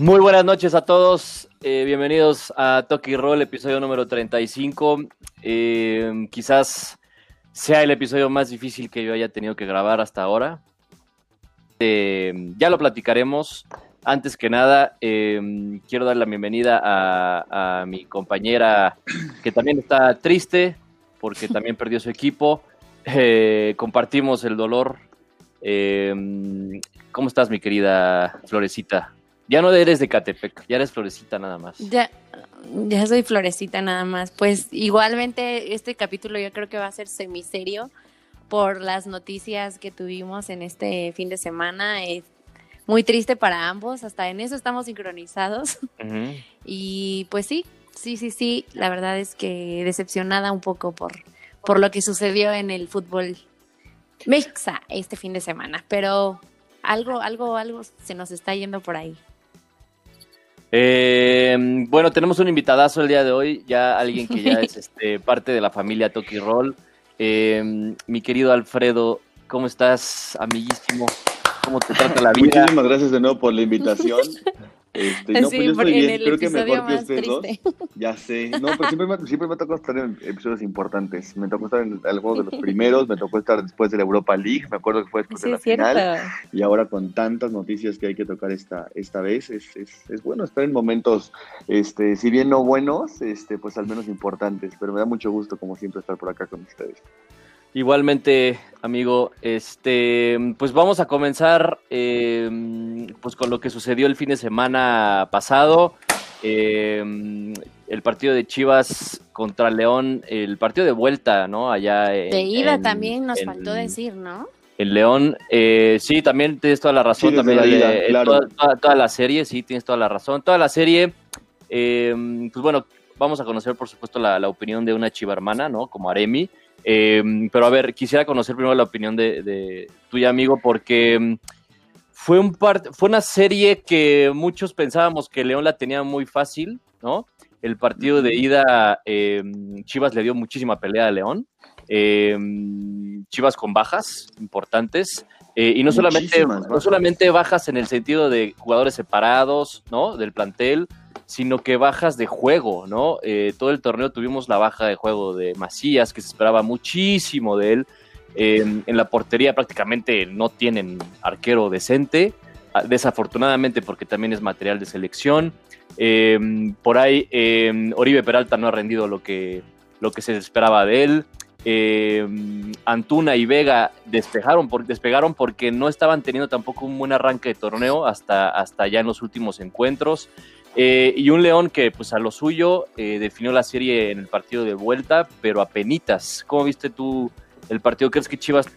Muy buenas noches a todos, eh, bienvenidos a Toki Roll, episodio número 35. Eh, quizás sea el episodio más difícil que yo haya tenido que grabar hasta ahora. Eh, ya lo platicaremos. Antes que nada, quiero dar la bienvenida a, a, mi compañera que también está triste porque también perdió su equipo. compartimos el dolor. ¿Cómo estás, mi querida Florecita? Ya no eres de Catepec, ya eres Florecita nada más. Ya, ya soy Florecita nada más. Pues igualmente este capítulo yo creo que va a ser semiserio por las noticias que tuvimos en este fin de semana. Es muy triste para ambos, hasta en eso estamos sincronizados. Y pues sí, sí, sí, sí, la verdad es que decepcionada un poco por, por lo que sucedió en el fútbol mexa este fin de semana, pero algo, algo, algo se nos está yendo por ahí. Eh, bueno, tenemos un invitadazo el día de hoy, ya alguien que ya es este, parte de la familia Toki Roll. Eh, mi querido Alfredo, ¿cómo estás, amiguísimo? ¿Cómo te trata la vida? Muchísimas gracias de nuevo por la invitación. Este, no, pues yo estoy bien, creo que mejor que ustedes dos. Ya sé, no, pero siempre me, siempre me tocó estar en episodios importantes. Me tocó estar en algunos de los primeros, me tocó estar después de la Europa League, me acuerdo que fue después de la final. Y ahora con tantas noticias que hay que tocar esta, esta vez, es, es, es, bueno estar en momentos, este, si bien no buenos, este, pues al menos importantes. Pero me da mucho gusto, como siempre, estar por acá con ustedes. Igualmente, amigo, este, pues vamos a comenzar eh, pues con lo que sucedió el fin de semana pasado. Eh, el partido de Chivas contra León, el partido de vuelta, ¿no? Allá. de ida también nos faltó decir, ¿no? En León, eh, sí, también tienes toda la razón. también, toda, la serie, sí, tienes toda la razón. Toda la serie, pues bueno, vamos a conocer, por supuesto, la, la opinión de una chiva hermana, ¿no? Como Aremi. Em, pero a ver, quisiera conocer primero la opinión de, de tuya, amigo, porque em, fue, un fue una serie que muchos pensábamos que León la tenía muy fácil, ¿no? El partido de ida, em, Chivas le dio muchísima pelea a León. Chivas con bajas importantes. Eh, y no solamente, no solamente bajas en el sentido de jugadores separados, ¿no? Del plantel, sino que bajas de juego, ¿no? Eh, todo el torneo tuvimos la baja de juego de Macías, que se esperaba muchísimo de él. en la portería prácticamente no tienen arquero decente, ah, desafortunadamente porque también es material de selección. Em, por ahí Oribe Peralta no ha rendido lo que, lo que se esperaba de él. Antuna y Vega despegaron, por, despegaron porque no estaban teniendo tampoco un buen arranque de torneo hasta, hasta ya en los últimos encuentros. Eh, y un León que pues a lo suyo eh, definió la serie en el partido de vuelta, pero a penitas. ¿Cómo viste tú el partido? ¿Crees que Chivas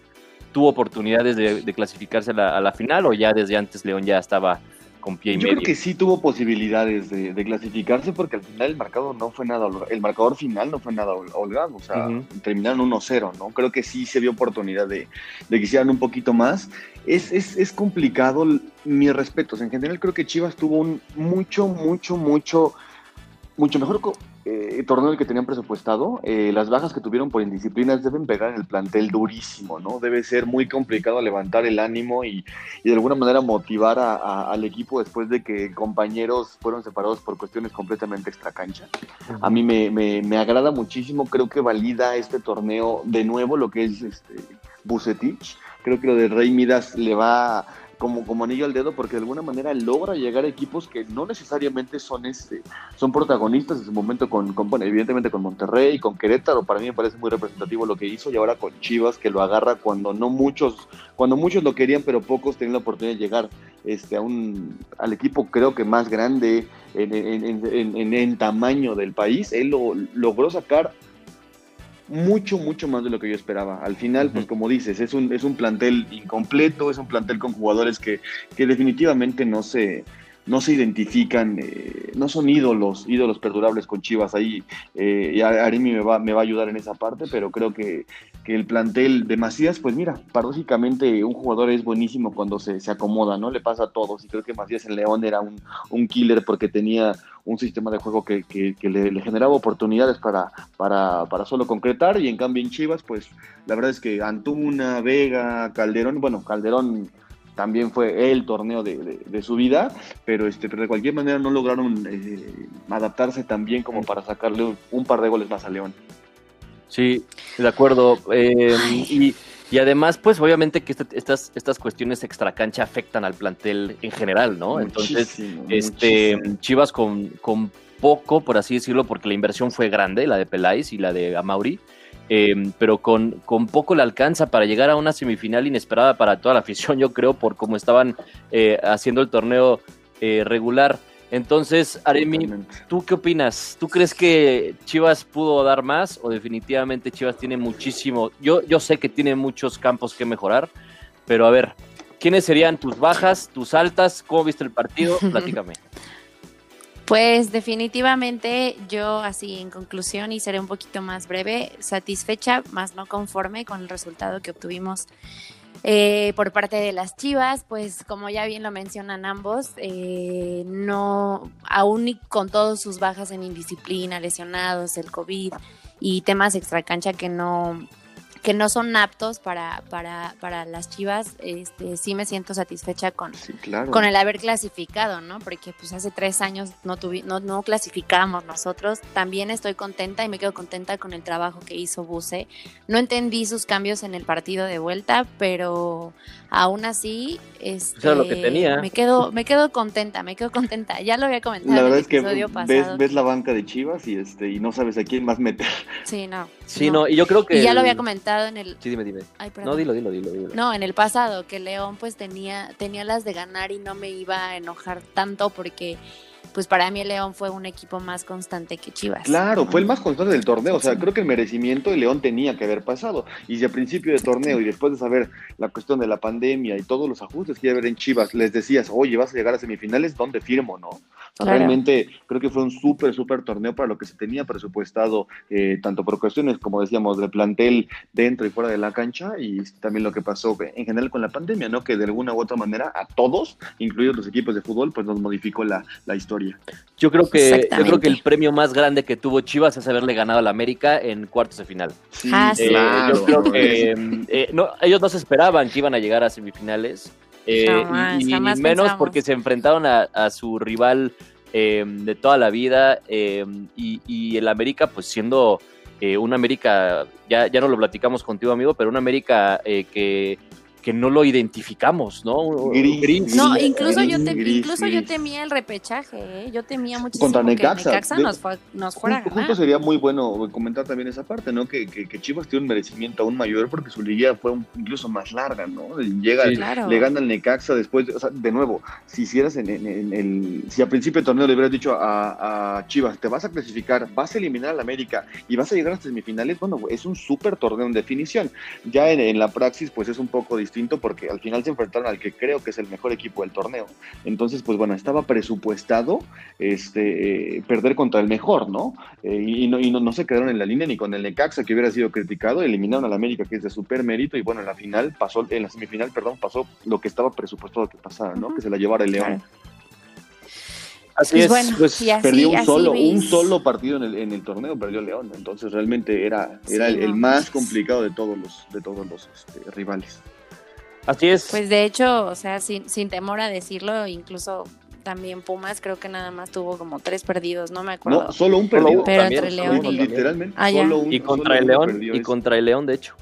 tuvo oportunidades de, clasificarse a la, final o ya desde antes León ya estaba con pie y Yo creo que sí tuvo posibilidades de, clasificarse porque al final el marcador no fue nada, el marcador final no fue nada holgado, o sea, terminaron 1-0, ¿no? Creo que sí se dio oportunidad de, de que hicieran un poquito más es, es, es complicado. Mis respetos. En general, creo que Chivas tuvo un mucho, mucho, mucho, mucho mejor eh, torneo del que tenían presupuestado. Eh, las bajas que tuvieron por indisciplinas deben pegar en el plantel durísimo, ¿no? Debe ser muy complicado levantar el ánimo y, y de alguna manera motivar a, al equipo después de que compañeros fueron separados por cuestiones completamente extracancha. A mí me, me, me, agrada muchísimo. Creo que valida este torneo de nuevo lo que es este, Bucetich Creo que lo de Rey Midas le va como, como anillo al dedo porque de alguna manera logra llegar a equipos que no necesariamente son este son protagonistas en su momento con, bueno, evidentemente con Monterrey, con Querétaro, para mí me parece muy representativo lo que hizo y ahora con Chivas que lo agarra cuando no muchos cuando muchos lo querían pero pocos tenían la oportunidad de llegar este a un al equipo creo que más grande en, en, en, en tamaño del país, él lo logró sacar mucho, mucho más de lo que yo esperaba. Al final, pues como dices, es un, es un plantel incompleto, es un plantel con jugadores que, que definitivamente no se, no se identifican, eh, no son ídolos, ídolos perdurables con Chivas ahí. Eh, Arimi me va, me va a ayudar en esa parte, pero creo que, que el plantel de Macías, pues mira, paradójicamente un jugador es buenísimo cuando se, se, acomoda, ¿no? Le pasa a todos. Y creo que Macías en León era un, un killer porque tenía un sistema de juego que, que, le, generaba oportunidades para, para, para, solo concretar. Y en cambio en Chivas, pues la verdad es que Antuna, Vega, Calderón, bueno, Calderón también fue el torneo de, su vida, pero, este, pero de cualquier manera no lograron eh, adaptarse tan bien como para sacarle un, par de goles más a León. Sí, de acuerdo. Eh, y, además, pues obviamente que este, estas, estas cuestiones extracancha afectan al plantel en general, ¿no? Entonces, este Chivas con, con poco, por así decirlo, porque la inversión fue grande, la de Peláez y la de Amauri, Em, pero con, con, poco le alcanza para llegar a una semifinal inesperada para toda la afición, yo creo, por cómo estaban eh, haciendo el torneo eh, regular. Entonces, Aremi, ¿tú qué opinas? ¿Tú crees que Chivas pudo dar más o definitivamente Chivas tiene muchísimo? Yo, yo sé que tiene muchos campos que mejorar, pero a ver, ¿quiénes serían tus bajas, tus altas? ¿Cómo viste el partido? Platícame. Pues definitivamente yo así en conclusión y seré un poquito más breve, satisfecha, más no conforme con el resultado que obtuvimos eh, por parte de las Chivas, pues como ya bien lo mencionan ambos, eh, no, aún con todas sus bajas en indisciplina, lesionados, el COVID y temas extracancha que no que no son aptos para, para, para las Chivas, este, sí me siento satisfecha con, con el haber clasificado, ¿no? Porque pues hace tres años no, tuvi, no, no clasificábamos nosotros. También estoy contenta y me quedo contenta con el trabajo que hizo Buse. No entendí sus cambios en el partido de vuelta, pero aún así, este, lo que tenía. me quedo, me quedo contenta, me quedo contenta. Ya lo había comentado. La verdad es que ves, ves, la banca de Chivas y este, y no sabes a quién más meter. Sí, no. Sí, no, y yo creo que. Y ya lo había comentado en el... Sí, dime, dime. no, dilo, dilo, dilo, No, en el pasado, que León pues tenía, tenía las de ganar y no me iba a enojar tanto porque pues para mí el León fue un equipo más constante que Chivas. Claro, fue el más constante del torneo. O sea, creo que el merecimiento de León tenía que haber pasado. Y si a principio de torneo y después de saber la cuestión de la pandemia y todos los ajustes que iba a haber en Chivas, les decías, oye, vas a llegar a semifinales, ¿dónde firmo, no? Realmente creo que fue un súper, súper torneo para lo que se tenía presupuestado, eh, tanto por cuestiones, como decíamos, de plantel dentro y fuera de la cancha, y también lo que pasó en general con la pandemia, ¿no? Que de alguna u otra manera a todos, incluidos los equipos de fútbol, pues nos modificó la, la historia. Yo creo que yo creo que el premio más grande que tuvo Chivas es haberle ganado a la América en cuartos de final. Sí, ah, eh, yo creo que eh, no, ellos no se esperaban que iban a llegar a semifinales. Eh, y, menos porque se enfrentaron a, su rival de toda la vida y, y, el América pues siendo una América, ya, ya no lo platicamos contigo amigo, pero una América que que no lo identificamos, ¿no? Gris. No, incluso, yo, incluso yo temía el repechaje, ¿eh? yo temía muchísimo Contra Necaxa. que Necaxa nos, nos fuera a ganar. sería muy bueno comentar también esa parte, ¿no? Que, que, Chivas tiene un merecimiento aún mayor porque su liga fue incluso más larga, ¿no? Llega, le gana el Necaxa después, o sea, de nuevo, si hicieras en, el, si al principio del torneo le hubieras dicho a, a, Chivas, te vas a clasificar, vas a eliminar al América y vas a llegar a las semifinales, bueno, es un súper torneo en definición. Ya en, en la praxis, pues es un poco distinto porque al final se enfrentaron al que creo que es el mejor equipo del torneo. Entonces, pues bueno, estaba presupuestado este, eh, perder contra el mejor, ¿no? Eh, y, no, y no, se quedaron en la línea ni con el Necaxa, que hubiera sido criticado, eliminaron al América, que es de super mérito, y bueno, en la final pasó, en la semifinal, perdón, pasó lo que estaba presupuestado que pasara, ¿no? Que se la llevara el León. Así pues es, pues perdió un solo, un solo partido en el, en el torneo, perdió León, entonces realmente era, era el, más complicado de todos los, de todos los este, rivales. Así es. Pues de hecho, o sea, sin, sin temor a decirlo, incluso también Pumas creo que nada más tuvo como tres perdidos, no me acuerdo. No, solo un perdido. Pero entre León y... Literalmente, ah, solo un, y contra el León, y contra el León, de hecho.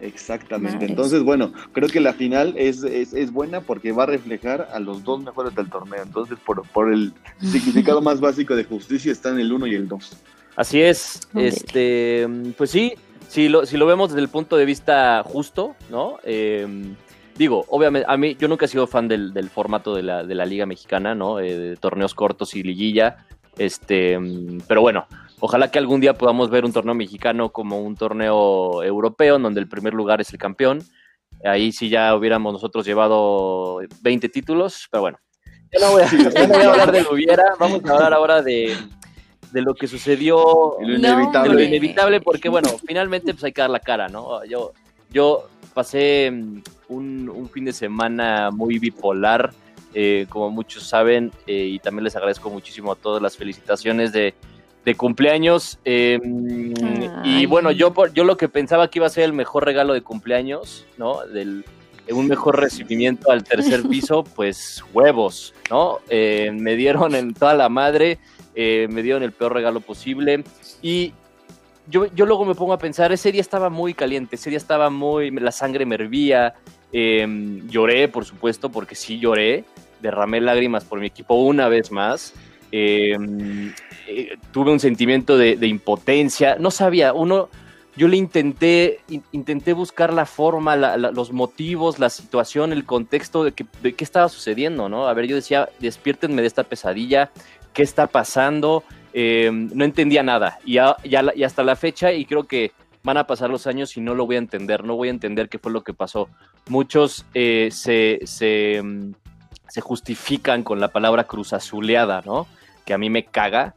Exactamente. Entonces, bueno, creo que la final es, es, es, buena porque va a reflejar a los dos mejores del torneo. Entonces, por, por el significado más básico de justicia están el uno y el dos. Así es. Este, pues sí, si lo, si lo vemos desde el punto de vista justo, ¿no? Em, digo, obviamente, a mí, yo nunca he sido fan del, formato de la, de la, Liga Mexicana, ¿no? Eh, de torneos cortos y liguilla. Este, pero bueno, ojalá que algún día podamos ver un torneo mexicano como un torneo europeo, en donde el primer lugar es el campeón. Ahí sí ya hubiéramos nosotros llevado 20 títulos, pero bueno. Ya no voy a, ya no voy a hablar de lo hubiera, vamos a hablar ahora de, de lo que sucedió, lo inevitable. De lo inevitable, porque bueno, finalmente pues hay que dar la cara, ¿no? Yo, yo pasé mm, un, fin de semana muy bipolar, eh, como muchos saben, eh, y también les agradezco muchísimo a todas las felicitaciones de, de cumpleaños. Eh, y bueno, yo, yo lo que pensaba que iba a ser el mejor regalo de cumpleaños, ¿no? Del, un mejor recibimiento al tercer piso, pues huevos, ¿no? Eh, me dieron en toda la madre, eh, me dieron el peor regalo posible. Y yo, yo, luego me pongo a pensar, ese día estaba muy caliente, ese día estaba muy, la sangre me hervía, em, lloré, por supuesto, porque sí lloré, derramé lágrimas por mi equipo una vez más, em, eh, tuve un sentimiento de, de, impotencia, no sabía, uno, yo le intenté, intenté buscar la forma, los motivos, la situación, el contexto de, que, de qué estaba sucediendo, ¿no? A ver, yo decía, despiértenme de esta pesadilla, ¿qué está pasando? Eh, no entendía nada y, ya, y hasta la fecha, y creo que van a pasar los años y no lo voy a entender, no voy a entender qué fue lo que pasó. Muchos eh, se, se, mm, se justifican con la palabra cruzazuleada, ¿no? Que a mí me caga,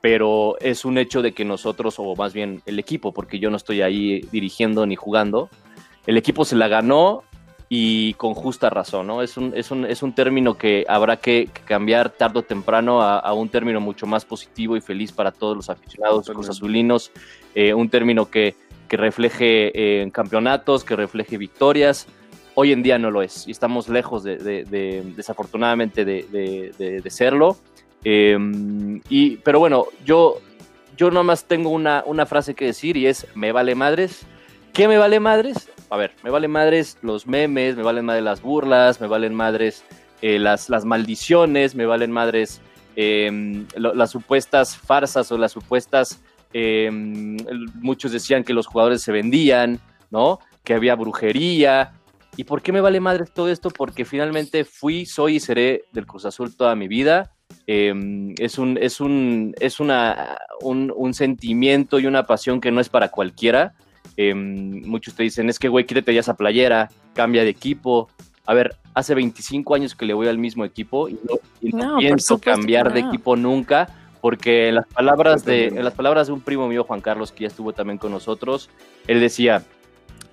pero es un hecho de que nosotros, o más bien el equipo, porque yo no estoy ahí dirigiendo ni jugando, el equipo se la ganó y con justa razón, ¿no? Es un, es un, es un término que habrá que, cambiar tarde o temprano a, un término mucho más positivo y feliz para todos los aficionados los azulinos, eh, un término que, que refleje eh, campeonatos, que refleje victorias. Hoy en día no lo es y estamos lejos de, de desafortunadamente de, serlo Em, y, pero bueno, yo, yo nomás tengo una, una frase que decir y es, me vale madres. ¿Qué me vale madres? A ver, me vale madres los memes, me valen madres las burlas, me valen madres eh, las, las maldiciones, me valen madres em, las supuestas farsas o las supuestas... Em, muchos decían que los jugadores se vendían, ¿no? Que había brujería. ¿Y por qué me vale madres todo esto? Porque finalmente fui, soy y seré del Cruz Azul toda mi vida Em, es un, es, un, es una, un, sentimiento y una pasión que no es para cualquiera. Em, muchos te dicen, es que, güey, quítate ya esa playera, cambia de equipo. A ver, hace 25 años que le voy al mismo equipo y no, pienso cambiar de equipo nunca, porque en las, palabras de, en las palabras de un primo mío, Juan Carlos, que ya estuvo también con nosotros, él decía,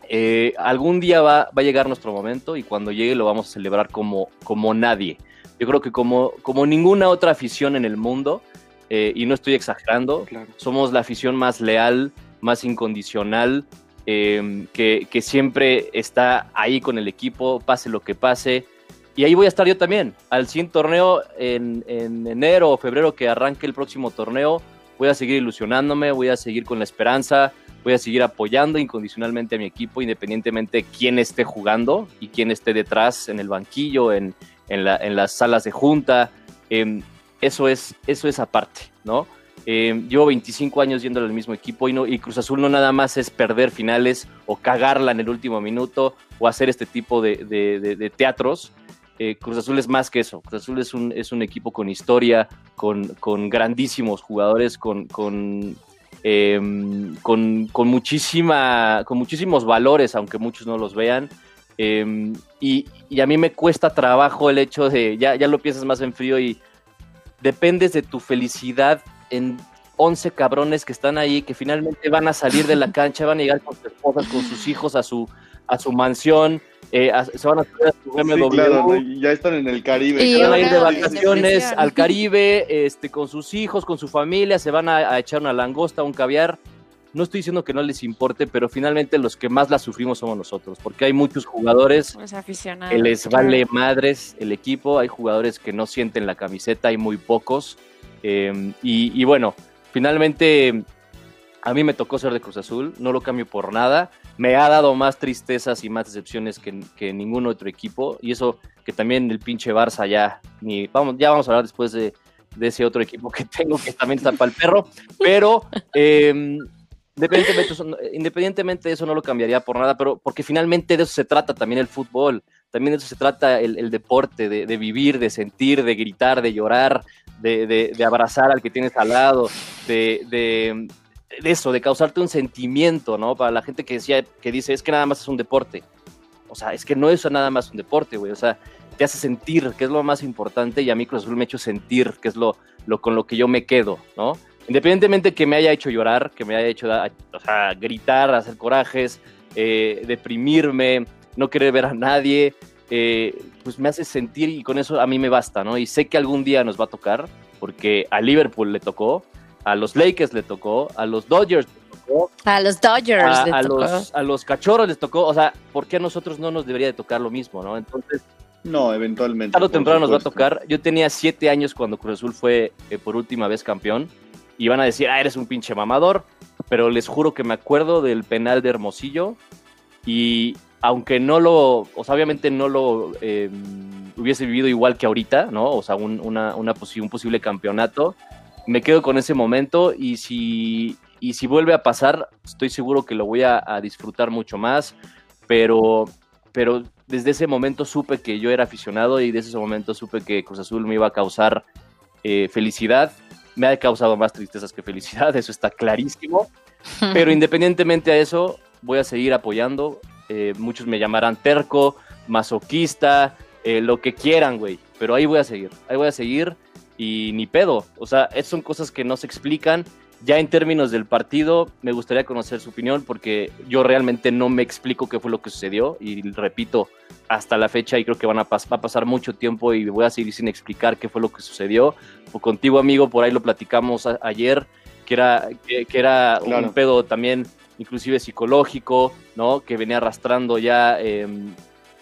eh, algún día va, va, a llegar nuestro momento y cuando llegue lo vamos a celebrar como, como nadie. Yo creo que como, como ninguna otra afición en el mundo, eh, y no estoy exagerando, somos la afición más leal, más incondicional, em, que, que, siempre está ahí con el equipo, pase lo que pase. Y ahí voy a estar yo también. Al siguiente torneo, en, en enero o febrero que arranque el próximo torneo, voy a seguir ilusionándome, voy a seguir con la esperanza, voy a seguir apoyando incondicionalmente a mi equipo, independientemente quién esté jugando y quién esté detrás en el banquillo, en, en, la, en las salas de junta. Em, eso, es, eso es aparte, ¿no? Eh, llevo 25 años yendo al mismo equipo y, no, y Cruz Azul no nada más es perder finales o cagarla en el último minuto o hacer este tipo de, teatros. Eh, Cruz Azul es más que eso. Cruz Azul es un, es un equipo con historia, con, con grandísimos jugadores, con, con, em, con, muchísima, con muchísimos valores, aunque muchos no los vean. Em, y, a mí me cuesta trabajo el hecho de, ya, ya lo piensas más en frío y dependes de tu felicidad en 11 cabrones que están ahí, que finalmente van a salir de la cancha, van a llegar con sus esposas, con sus hijos a su, a su mansión, eh, se van a subir a su BMW. ya están en el Caribe. Y van a ir de vacaciones al Caribe, este, con sus hijos, con su familia, se van a, a echar una langosta, un caviar no estoy diciendo que no les importe, pero finalmente los que más la sufrimos somos nosotros, porque hay muchos jugadores que les vale madres el equipo, hay jugadores que no sienten la camiseta, hay muy pocos. Em, y, bueno, finalmente a mí me tocó ser de Cruz Azul, no lo cambio por nada. Me ha dado más tristezas y más decepciones que, ningún otro equipo. Y eso que también el pinche Barça ya, ni, vamos, ya vamos a hablar después de, ese otro equipo que tengo que también está para el perro. Pero eh, Independientemente, de eso no lo cambiaría por nada, pero porque finalmente de eso se trata también el fútbol, también de eso se trata el, deporte, de, vivir, de sentir, de gritar, de llorar, de, abrazar al que tienes al lado, de, eso, de causarte un sentimiento, ¿no? Para la gente que decía, que dice, es que nada más es un deporte. O sea, es que no es nada más un deporte, güey. O sea, te hace sentir, que es lo más importante, y a mí Cruz Azul me ha hecho sentir, que es lo, lo con lo que yo me quedo, ¿no? Independientemente que me haya hecho llorar, que me haya hecho o sea, gritar, hacer corajes, eh, deprimirme, no querer ver a nadie, eh, pues me hace sentir y con eso a mí me basta, ¿no? Y sé que algún día nos va a tocar, porque a Liverpool le tocó, a los Lakers le tocó, a los Dodgers le tocó. A los Dodgers. A, los, a los cachorros les tocó. O sea, ¿por qué a nosotros no nos debería de tocar lo mismo, no? Entonces. No, eventualmente. Tarde o temprano nos va a tocar. Yo tenía siete años cuando Cruz Azul fue eh, por última vez campeón. Y van a decir, ah, eres un pinche mamador. Pero les juro que me acuerdo del penal de Hermosillo. Y aunque no lo, o sea, obviamente no lo em, hubiese vivido igual que ahorita, ¿no? O sea, un, una, una un posible campeonato, me quedo con ese momento y si, y si vuelve a pasar, estoy seguro que lo voy a, disfrutar mucho más, pero, pero desde ese momento supe que yo era aficionado y desde ese momento supe que Cruz Azul me iba a causar eh, felicidad. Me ha causado más tristezas que felicidad, eso está clarísimo. Pero independientemente a eso, voy a seguir apoyando eh, muchos me llamarán terco, masoquista, eh, lo que quieran, güey. Pero ahí voy a seguir, ahí voy a seguir y ni pedo. O sea, son cosas que no se explican. Ya en términos del partido, me gustaría conocer su opinión porque yo realmente no me explico qué fue lo que sucedió y repito, hasta la fecha y creo que van a va a pasar mucho tiempo y voy a seguir sin explicar qué fue lo que sucedió. O contigo, amigo, por ahí lo platicamos ayer, que era, que, era un pedo también inclusive psicológico, ¿no? Que venía arrastrando ya em,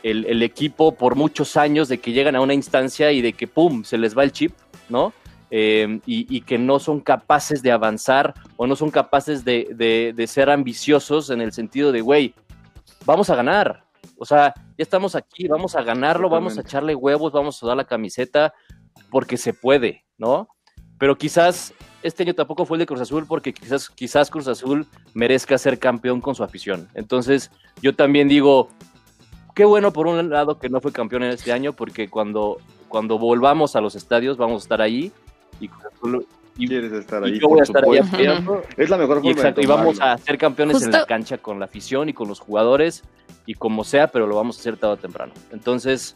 el, equipo por muchos años de que llegan a una instancia y de que, ¡pum!, se les va el chip, ¿no? Em, y, que no son capaces de avanzar o no son capaces de, ser ambiciosos en el sentido de, güey, vamos a ganar. O sea, ya estamos aquí, vamos a ganarlo, vamos a echarle huevos, vamos a dar la camiseta, porque se puede, ¿no? Pero quizás este año tampoco fue el de Cruz Azul porque quizás, quizás Cruz Azul merezca ser campeón con su afición. Entonces, yo también digo, qué bueno por un lado que no fue campeón en este año porque cuando, cuando volvamos a los estadios vamos a estar ahí y Cruz Azul quieres estar ahí. yo voy a estar ahí Es la mejor forma y, y vamos a ser campeones en la cancha con la afición y con los jugadores y como sea, pero lo vamos a hacer tarde o temprano. Entonces.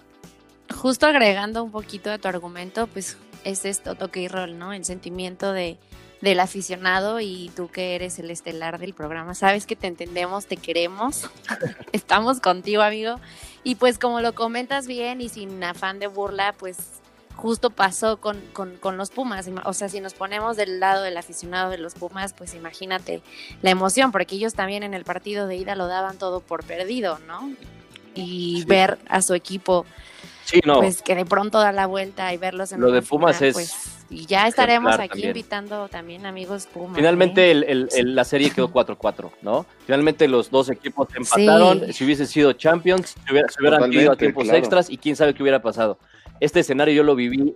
Justo agregando un poquito de tu argumento, pues es esto, toque y rol, ¿no? El sentimiento de, del aficionado y tú que eres el estelar del programa, sabes que te entendemos, te queremos, estamos contigo, amigo. Y pues como lo comentas bien y sin afán de burla, pues justo pasó con, con, los Pumas. O sea, si nos ponemos del lado del aficionado de los Pumas, pues imagínate la emoción, porque ellos también en el partido de ida lo daban todo por perdido, ¿no? Y ver a su equipo pues que de pronto da la vuelta y verlos en Lo de Pumas es. Pues, y ya estaremos aquí invitando también amigos Pumas. Finalmente ¿eh? la serie quedó 4-4, ¿no? Finalmente los dos equipos empataron. Si hubiese sido Champions, se, hubieran ido a tiempos extras y quién sabe qué hubiera pasado. Este escenario yo lo viví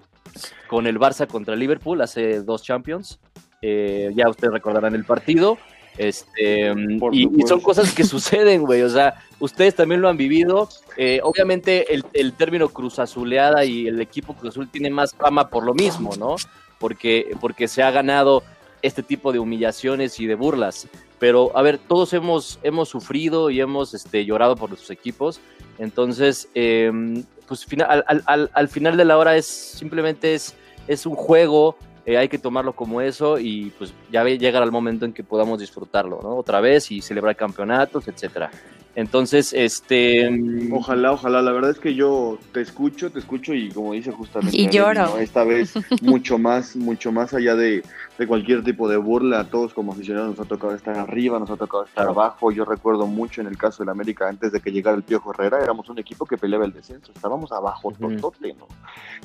con el Barça contra Liverpool hace dos Champions. Eh, ya ustedes recordarán el partido. Este, y, son cosas que suceden, güey. O sea, ustedes también lo han vivido. Eh, obviamente, el, el, término Cruz Azuleada y el equipo Cruz Azul tiene más fama por lo mismo, ¿no? Porque, porque se ha ganado este tipo de humillaciones y de burlas. Pero, a ver, todos hemos, hemos sufrido y hemos este, llorado por nuestros equipos. Entonces, em, pues al, al, al, final de la hora es simplemente es, es un juego eh, hay que tomarlo como eso y pues ya llegar al momento en que podamos disfrutarlo, ¿no? Otra vez y celebrar campeonatos, etcétera. Entonces, este... Ojalá, ojalá. La verdad es que yo te escucho, te escucho y como dice justamente... Y lloro. Esta vez mucho más, mucho más allá de, de, cualquier tipo de burla. A todos como aficionados nos ha tocado estar arriba, nos ha tocado estar abajo. Yo recuerdo mucho en el caso del América, antes de que llegara el Piojo Herrera, éramos un equipo que peleaba el descenso. Estábamos abajo, totote, ¿no?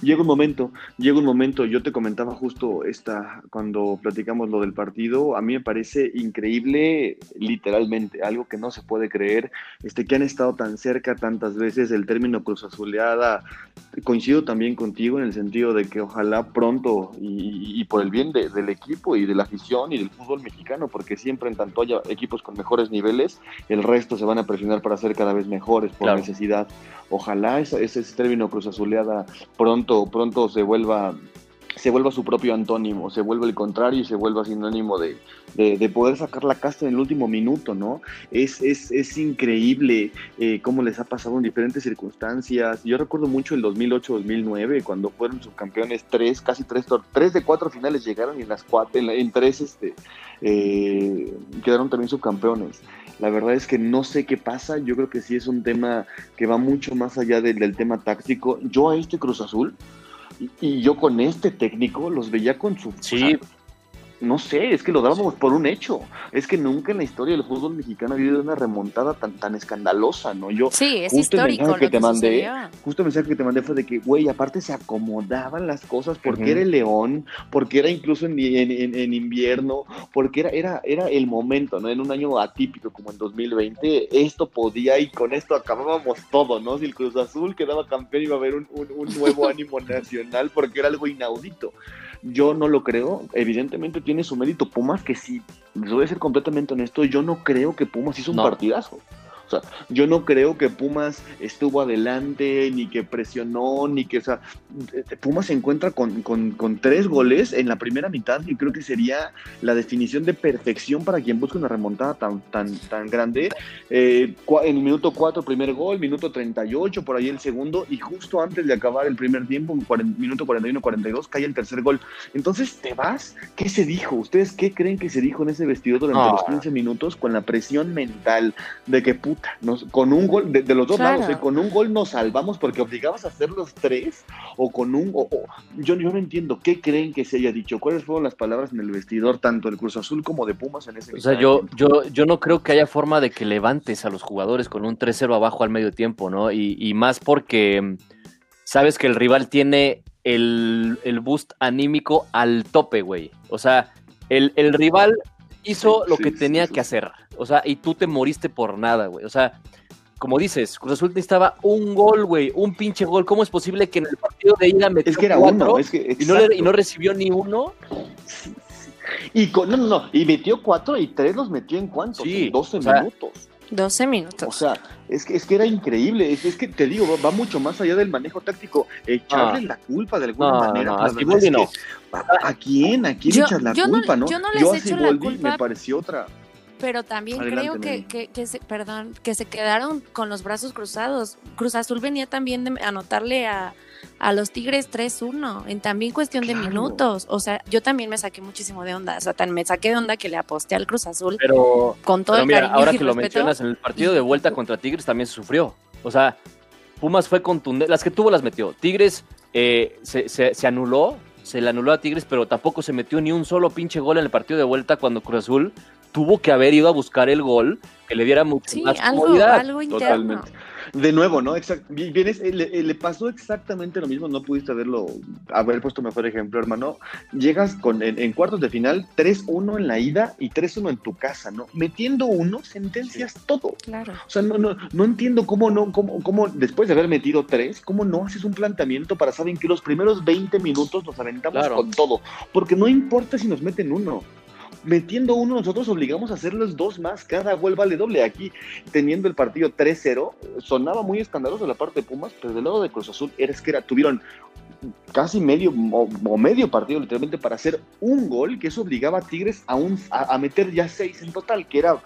Llega un momento, llega un momento, yo te comentaba justo esta, cuando platicamos lo del partido, a mí me parece increíble, literalmente, algo que no se puede creer este, que han estado tan cerca tantas veces, el término cruz azuleada, coincido también contigo en el sentido de que ojalá pronto y, por el bien del equipo y de la afición y del fútbol mexicano, porque siempre en tanto haya equipos con mejores niveles, el resto se van a presionar para ser cada vez mejores por necesidad. Ojalá ese, ese término cruz azuleada pronto, pronto se vuelva se vuelva su propio antónimo, se vuelva el contrario y se vuelva sinónimo de, de, poder sacar la casta en el último minuto, ¿no? Es, es, es increíble eh, cómo les ha pasado en diferentes circunstancias. Yo recuerdo mucho el 2008-2009, cuando fueron subcampeones, tres, casi tres, tres de cuatro finales llegaron y en las cuatro, en, tres este, eh, quedaron también subcampeones. La verdad es que no sé qué pasa, yo creo que sí es un tema que va mucho más allá del, del tema táctico. Yo a este Cruz Azul, y, yo con este técnico los veía con su... Sí. No sé, es que lo dábamos por un hecho. Es que nunca en la historia del fútbol mexicano ha habido una remontada tan, tan escandalosa, ¿no? Yo, sí, es histórico. que, te mandé, justo el mensaje que te mandé fue de que, güey, aparte se acomodaban las cosas porque era el León, porque era incluso en, en, invierno, porque era, era, era el momento, ¿no? En un año atípico como en 2020, esto podía y con esto acabábamos todo, ¿no? Si el Cruz Azul quedaba campeón iba a haber un, un nuevo ánimo nacional porque era algo inaudito. Yo no lo creo. Evidentemente tiene su mérito Pumas, que sí, les voy a ser completamente honesto, yo no creo que Pumas hizo un partidazo. O sea, yo no creo que Pumas estuvo adelante, ni que presionó, ni que, o sea, Pumas se encuentra con, tres goles en la primera mitad y creo que sería la definición de perfección para quien busca una remontada tan, tan, tan grande. Eh, en el minuto 4, primer gol, minuto 38, por ahí el segundo, y justo antes de acabar el primer tiempo, en minuto 41-42, cae el tercer gol. Entonces, ¿te vas? ¿Qué se dijo? ¿Ustedes qué creen que se dijo en ese vestidor durante los 15 minutos con la presión mental de que con un gol, de, los dos lados, ¿eh? con un gol nos salvamos porque obligabas a hacer los tres, o con un, yo, yo no entiendo, ¿qué creen que se haya dicho? ¿Cuáles fueron las palabras en el vestidor, tanto del Cruz Azul como de Pumas en ese O sea, yo, yo, yo no creo que haya forma de que levantes a los jugadores con un 3-0 abajo al medio tiempo, ¿no? Y, más porque mm, sabes que el rival tiene el, el boost anímico al tope, güey. O sea, el, el rival hizo lo que tenía que hacer. O sea, y tú te moriste por nada, güey. O sea, como dices, Cruz Azul necesitaba un gol, güey, un pinche gol. ¿Cómo es posible que en el partido de ida metió es que era cuatro es que, y, no y, no recibió ni uno? Y con, no, no, no, y metió cuatro y tres los metió en cuántos? Sí, en 12 minutos. 12 minutos. O sea, es que, es que era increíble. Es, que te digo, va, mucho más allá del manejo táctico. Echarle ah. la culpa de alguna manera. No, no. ¿A quién? ¿A quién echas la culpa, no? Yo no les echo la culpa. Me pareció otra pero también creo que, que, se, perdón, que se quedaron con los brazos cruzados. Cruz Azul venía también de anotarle a, a los Tigres 3-1 en también cuestión de minutos. O sea, yo también me saqué muchísimo de onda. O sea, tan me saqué de onda que le aposté al Cruz Azul. Pero, con todo el ahora que lo mencionas, en el partido de vuelta contra Tigres también se sufrió. O sea, Pumas fue contundente. Las que tuvo las metió. Tigres eh, se, se, se anuló, se le anuló a Tigres, pero tampoco se metió ni un solo pinche gol en el partido de vuelta cuando Cruz Azul tuvo que haber ido a buscar el gol que le diera mucho sí, más algo, Algo interno. Totalmente. De nuevo, ¿no? vienes, eh, eh, le, pasó exactamente lo mismo, no pudiste haberlo, haber puesto mejor ejemplo, hermano. Llegas con, en, cuartos de final, 3-1 en la ida y 3-1 en tu casa, ¿no? Metiendo uno, sentencias todo. Claro. O sea, no, no, no entiendo cómo no, cómo, cómo después de haber metido tres, cómo no haces un planteamiento para saber que los primeros 20 minutos nos aventamos con todo. Porque no importa si nos meten uno metiendo uno, nosotros obligamos a hacerlos dos más. Cada gol vale doble. Aquí, teniendo el partido 3-0, sonaba muy escandaloso la parte de Pumas, pero del lado de Cruz Azul era que era, tuvieron casi medio o, medio partido literalmente para hacer un gol que eso obligaba a Tigres a, un, a meter ya seis en total, que era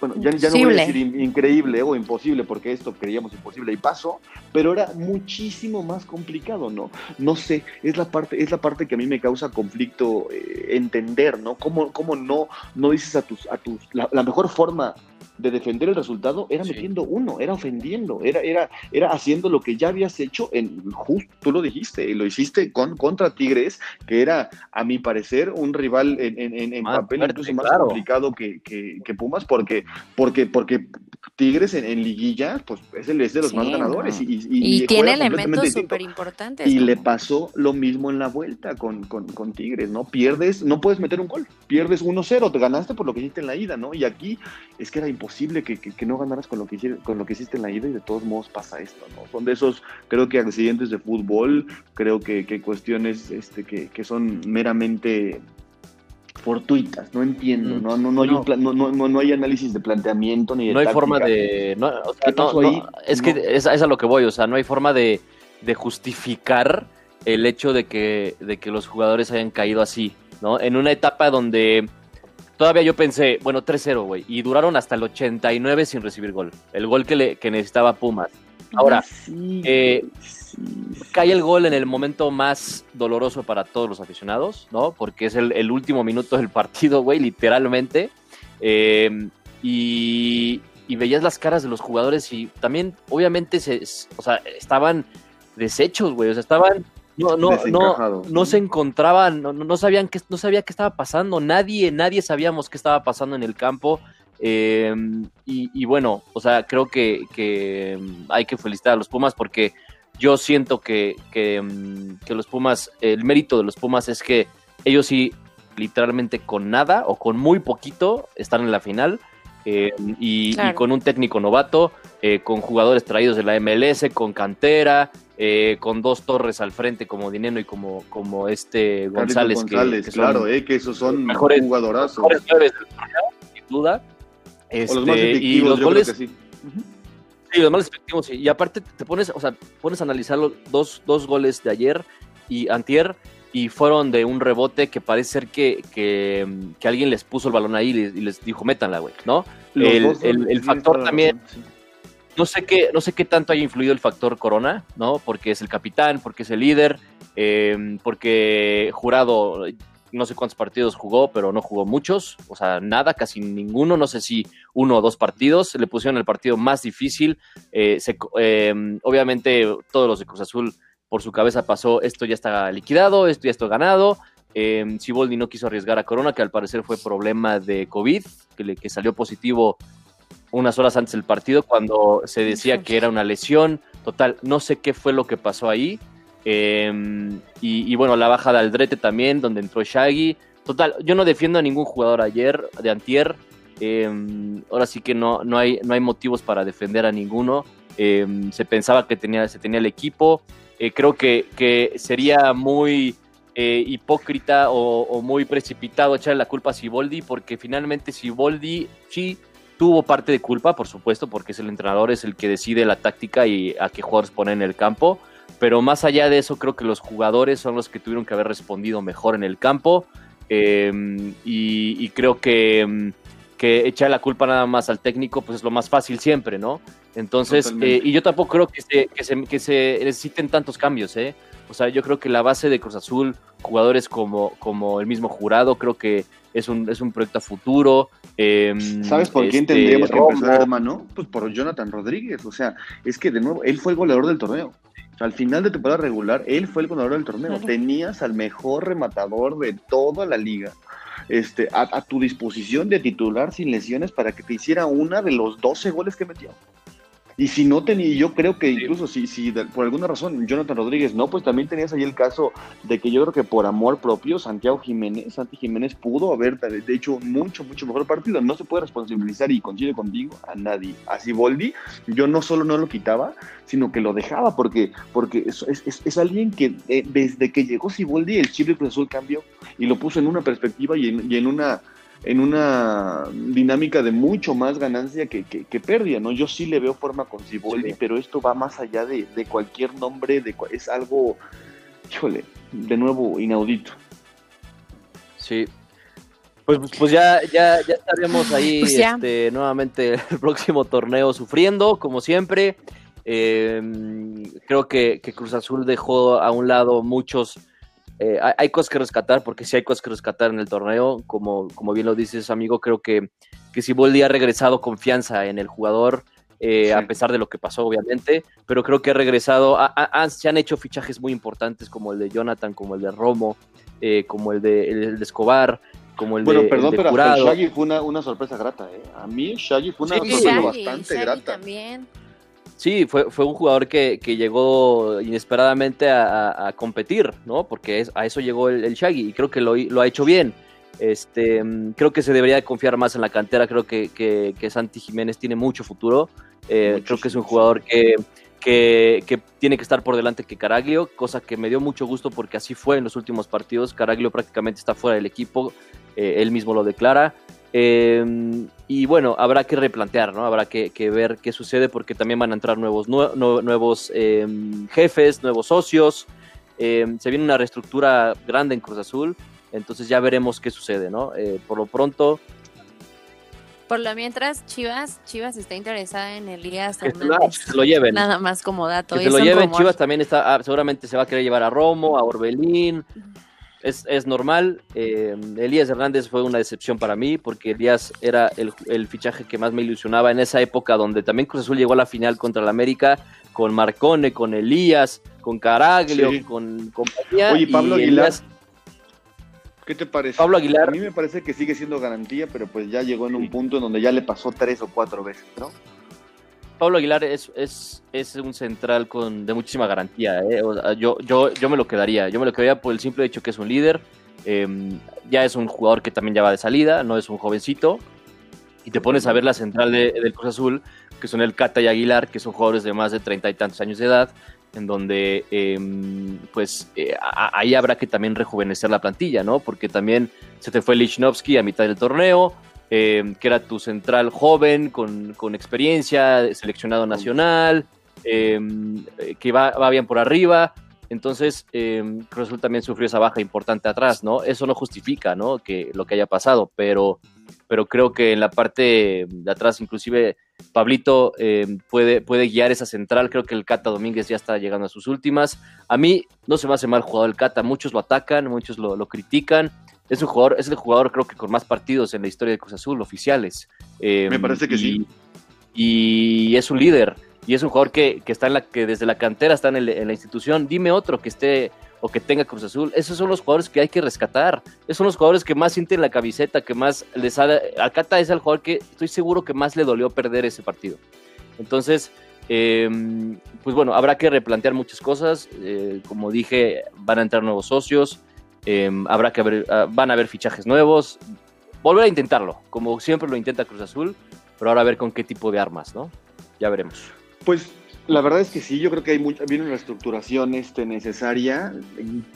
bueno, ya, no voy a decir increíble o imposible, porque esto creíamos imposible y pasó, pero era muchísimo más complicado, ¿no? No sé, es la parte, es la parte que a mí me causa conflicto eh, entender, ¿no? ¿Cómo, cómo no, no dices a tus, a tus, la mejor forma de defender el resultado era metiendo uno, era ofendiendo, era, era, era haciendo lo que ya habías hecho en justo, tú lo dijiste, y lo hiciste con, contra Tigres, que era, a mi parecer, un rival en, en, en papel incluso más complicado que, que, Pumas, porque, porque, porque Tigres en, liguilla, pues es el es de los más ganadores. Y, tiene elementos súper importantes. Y le pasó lo mismo en la vuelta con, con, con, Tigres, ¿no? Pierdes, no puedes meter un gol, pierdes 1-0, te ganaste por lo que hiciste en la ida, ¿no? Y aquí es que era imposible posible que, que, no ganaras con lo que, hiciste, con lo que hiciste en la ida y de todos modos pasa esto, ¿no? Son de esos, creo que accidentes de fútbol, creo que, que cuestiones este, que, que son meramente fortuitas, no entiendo, mm. no, no, no, hay no. no, no, hay análisis de planteamiento ni de No hay forma de... No, es que es, es, a lo que voy, o sea, no hay forma de, de justificar el hecho de que, de que los jugadores hayan caído así, ¿no? En una etapa donde Todavía yo pensé, bueno, 3-0, güey. Y duraron hasta el 89 sin recibir gol. El gol que, le, que necesitaba Pumas. Ahora, eh, cae el gol en el momento más doloroso para todos los aficionados, ¿no? Porque es el, último minuto del partido, güey, literalmente. Eh, y, y, veías las caras de los jugadores y también, obviamente, se, o sea, estaban deshechos, güey. O sea, estaban no, no, no, no se encontraban, no, no, sabían que, no sabía qué estaba pasando, nadie, nadie sabíamos qué estaba pasando en el campo. Em, y, bueno, o sea, creo que, que, hay que felicitar a los Pumas porque yo siento que, que, em, los Pumas, el mérito de los Pumas es que ellos sí, literalmente con nada o con muy poquito, están en la final. Em, y, con un técnico novato, eh, con jugadores traídos de la MLS, con cantera, eh, con dos torres al frente como Dineno y como, como este González. González, claro, eh, que esos son mejores, jugadorazos. Mejores sin duda. Este, y los goles. Sí. los más efectivos, Y aparte te pones, o sea, pones a analizar los dos, dos goles de ayer y antier y fueron de un rebote que parece ser que, que, alguien les puso el balón ahí y les, dijo, métanla, güey, ¿no? El, el, factor también, no sé qué, no sé qué tanto haya influido el factor Corona, ¿no? Porque es el capitán, porque es el líder, eh, porque Jurado no sé cuántos partidos jugó, pero no jugó muchos, o sea, nada, casi ninguno, no sé si uno o dos partidos, le pusieron el partido más difícil, eh, eh, obviamente todos los de Cruz Azul por su cabeza pasó, esto ya está liquidado, esto ya está ganado, eh, Siboldi no quiso arriesgar a Corona, que al parecer fue problema de COVID, que, le, que salió positivo unas horas antes del partido cuando se decía que era una lesión. Total, no sé qué fue lo que pasó ahí. Em, y, bueno, la baja de Aldrete también, donde entró Shaggy. Total, yo no defiendo a ningún jugador ayer, de Antier. Em, ahora sí que no, no, hay, no hay motivos para defender a ninguno. Se pensaba que tenía, se tenía el equipo. Eh, creo que, que, sería muy eh, hipócrita o, muy precipitado echarle la culpa a Siboldi, porque finalmente Siboldi sí tuvo parte de culpa, por supuesto, porque es el entrenador, es el que decide la táctica y a qué jugadores poner en el campo. Pero más allá de eso, creo que los jugadores son los que tuvieron que haber respondido mejor en el campo. Em, y, creo que, em, que, echar la culpa nada más al técnico, pues es lo más fácil siempre, ¿no? Entonces, eh, y yo tampoco creo que se, que se, que se necesiten tantos cambios, ¿eh? O sea, yo creo que la base de Cruz Azul, jugadores como, como el mismo jurado, creo que es un, es un proyecto a futuro. Em, ¿Sabes por quién este, tendríamos que empezar, hermano? Pues por Jonathan Rodríguez. O sea, es que de nuevo, él fue el goleador del torneo. O sea, al final de temporada regular, él fue el goleador del torneo. Tenías al mejor rematador de toda la liga. Este, a, a, tu disposición de titular sin lesiones para que te hiciera una de los 12 goles que metió. Y si no tenía, yo creo que incluso si, si por alguna razón Jonathan Rodríguez no, pues también tenías ahí el caso de que yo creo que por amor propio Santiago Jiménez, Santi Jiménez pudo haber de hecho mucho, mucho mejor partido. No se puede responsabilizar y coincide contigo a nadie. Así Boldi, yo no solo no lo quitaba, sino que lo dejaba porque, porque es, es, es alguien que eh, desde que llegó Siboldi el Chile Cruz Azul cambió y lo puso en una perspectiva y en, y en una en una dinámica de mucho más ganancia que, que, pérdida, ¿no? Yo sí le veo forma con Ciboldi, pero esto va más allá de, cualquier nombre, de, es algo, híjole, de nuevo, inaudito. Sí. Pues, pues ya, ya, ya estaremos ahí pues este, nuevamente el próximo torneo sufriendo, como siempre. Em, creo que, que Cruz Azul dejó a un lado muchos eh, hay, cosas que rescatar, porque sí hay cosas que rescatar en el torneo, como, como bien lo dices, amigo, creo que, que Siboldi ha regresado confianza en el jugador, eh, a pesar de lo que pasó, obviamente, pero creo que ha regresado, se han hecho fichajes muy importantes, como el de Jonathan, como el de Romo, eh, como el de, el de Escobar, como el bueno, de, perdón, pero Shaggy fue una, una, sorpresa grata, A mí Shaggy fue una sorpresa bastante grata. También. Sí, fue, fue un jugador que, llegó inesperadamente a, competir, ¿no? Porque a eso llegó el, Shaggy y creo que lo, ha hecho bien. Este, creo que se debería confiar más en la cantera. Creo que, que, Santi Jiménez tiene mucho futuro. Eh, creo que es un jugador que, que, tiene que estar por delante que Caraglio, cosa que me dio mucho gusto porque así fue en los últimos partidos. Caraglio prácticamente está fuera del equipo, eh, él mismo lo declara. Em, y bueno, habrá que replantear, ¿no? Habrá que, ver qué sucede porque también van a entrar nuevos, nuevos em, jefes, nuevos socios. Em, se viene una reestructura grande en Cruz Azul, entonces ya veremos qué sucede, ¿no? Eh, por lo pronto. Por lo mientras, Chivas, Chivas está interesada en Elías que lo lleven. Nada más como dato. Que se lo lleven, Chivas también está, ah, seguramente se va a querer llevar a Romo, a Orbelín. Es, normal. Eh, Elías Hernández fue una decepción para mí porque Elías era el, fichaje que más me ilusionaba en esa época donde también Cruz Azul llegó a la final contra el América con Marcone, con Elías, con Caraglio, con compañía. Oye, Pablo Aguilar. ¿Qué te parece? Pablo Aguilar. A mí me parece que sigue siendo garantía, pero pues ya llegó en un punto en donde ya le pasó tres o cuatro veces, ¿no? Pablo Aguilar es, es, es un central con, de muchísima garantía. ¿eh? yo, yo, yo me lo quedaría. Yo me lo quedaría por el simple hecho que es un líder. Em, ya es un jugador que también ya va de salida, no es un jovencito. Y te pones a ver la central de, del Cruz Azul, que son el Cata y Aguilar, que son jugadores de más de treinta y tantos años de edad, en donde em, pues eh, ahí habrá que también rejuvenecer la plantilla, ¿no? Porque también se te fue Lichnowsky a mitad del torneo, eh, que era tu central joven, con, experiencia, seleccionado nacional, eh, que va, bien por arriba. Entonces, eh, Cruz Azul también sufrió esa baja importante atrás, ¿no? Eso no justifica, ¿no? Que lo que haya pasado, pero, pero creo que en la parte de atrás, inclusive Pablito puede, puede guiar esa central. Creo que el Cata Domínguez ya está llegando a sus últimas. A mí no se me hace mal jugador el Cata. Muchos lo atacan, muchos lo, lo critican es un jugador, es el jugador creo que con más partidos en la historia de Cruz Azul, oficiales. Em, Me parece que sí. Y es un líder, y es un jugador que, está en la, que desde la cantera está en, la institución. Dime otro que esté o que tenga Cruz Azul. Esos son los jugadores que hay que rescatar. Esos son los jugadores que más sienten la camiseta, que más les ha... Alcata es el jugador que estoy seguro que más le dolió perder ese partido. Entonces, em, pues bueno, habrá que replantear muchas cosas. Eh, como dije, van a entrar nuevos socios. Em, habrá que ver, ah, van a haber fichajes nuevos. Volver a intentarlo, como siempre lo intenta Cruz Azul, pero ahora a ver con qué tipo de armas, ¿no? Ya veremos. Pues la verdad es que sí, yo creo que hay mucha, viene una reestructuración este, necesaria.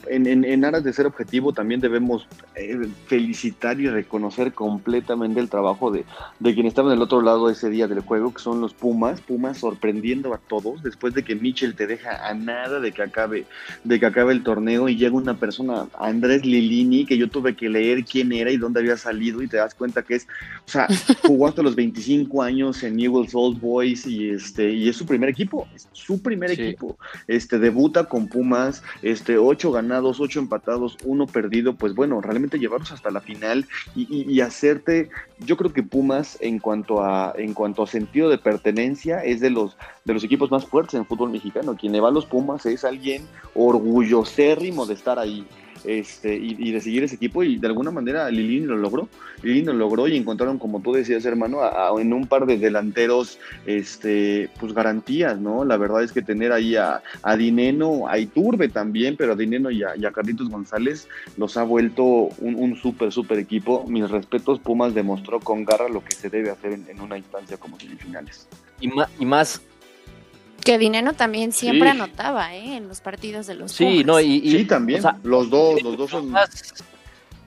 En, en, aras de ser objetivo, también debemos eh, felicitar y reconocer completamente el trabajo de, de quien estaba en el otro lado ese día del juego, que son los Pumas. Pumas sorprendiendo a todos después de que Mitchell te deja a nada de que acabe, de que acabe el torneo y llega una persona, Andrés Lilini, que yo tuve que leer quién era y dónde había salido y te das cuenta que es, o sea, jugó hasta los 25 años en Newell's Old Boys y, este, y es su primer equipo es su primer equipo. Este debuta con Pumas, este ocho ganados, ocho empatados, uno perdido, pues bueno, realmente llevarlos hasta la final y, hacerte, yo creo que Pumas en cuanto a en cuanto a sentido de pertenencia es de los de los equipos más fuertes en fútbol mexicano. Quien le va a los Pumas es alguien orgullosérrimo de estar ahí este, y, de seguir ese equipo y de alguna manera Lilini lo logró, Lilini lo logró y encontraron, como tú decías hermano, en un par de delanteros, este, pues garantías, ¿no? La verdad es que tener ahí a, a Dineno, a Iturbe también, pero a Dineno y a, Carlitos González los ha vuelto un, un súper, súper equipo. Mis respetos, Pumas demostró con garra lo que se debe hacer en, una instancia como semifinales. Y y más que Dineno también siempre anotaba, ¿eh? En los partidos de los Sí, no, y, sí, también. los dos, los dos son.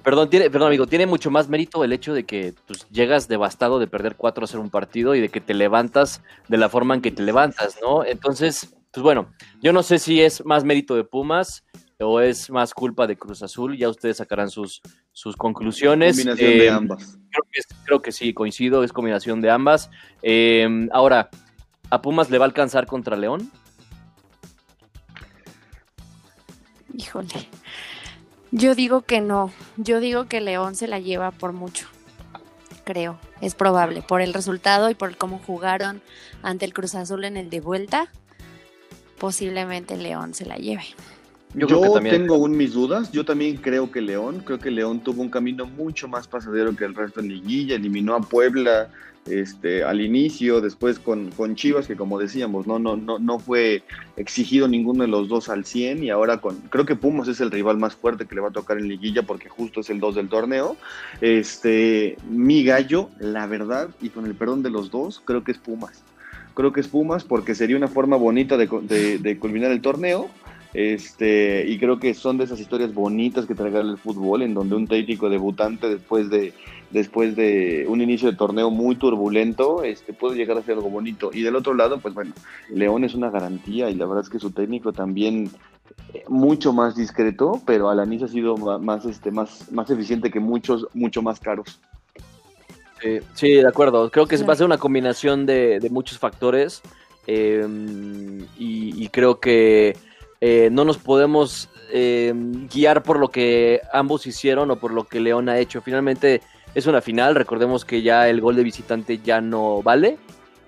perdón, tiene, perdón, amigo, tiene mucho más mérito el hecho de que pues, llegas devastado de perder 4 a 0 un partido y de que te levantas de la forma en que te levantas, ¿no? Entonces, pues bueno, yo no sé si es más mérito de Pumas o es más culpa de Cruz Azul, ya ustedes sacarán sus, sus conclusiones. Combinación de eh, ambas. Creo que, creo que sí, coincido, es combinación de ambas. Eh, ahora, ¿A Pumas le va a alcanzar contra León? Híjole. Yo digo que no. Yo digo que León se la lleva por mucho. Creo. Es probable. Por el resultado y por cómo jugaron ante el Cruz Azul en el de vuelta, posiblemente León se la lleve. Yo, Yo tengo aún mis dudas. Yo también creo que León, creo que León tuvo un camino mucho más pasadero que el resto en liguilla, eliminó a Puebla, este, al inicio, después con, con, Chivas, que como decíamos, no, no, no, no fue exigido ninguno de los dos al 100 y ahora con, creo que Pumas es el rival más fuerte que le va a tocar en liguilla porque justo es el 2 del torneo. Este, mi gallo, la verdad, y con el perdón de los dos, creo que es Pumas. Creo que es Pumas porque sería una forma bonita de, de, de culminar el torneo. Este, y creo que son de esas historias bonitas que trae el fútbol, en donde un técnico debutante después de después de un inicio de torneo muy turbulento, este, puede llegar a ser algo bonito. Y del otro lado, pues bueno, León es una garantía y la verdad es que su técnico también eh, mucho más discreto, pero Alanis ha sido más, este, más, más eficiente que muchos, mucho más caros. Sí, de acuerdo. Creo que va a ser una combinación de, muchos factores em, y, creo que eh, no nos podemos eh, guiar por lo que ambos hicieron o por lo que León ha hecho. Finalmente es una final, recordemos que ya el gol de visitante ya no vale.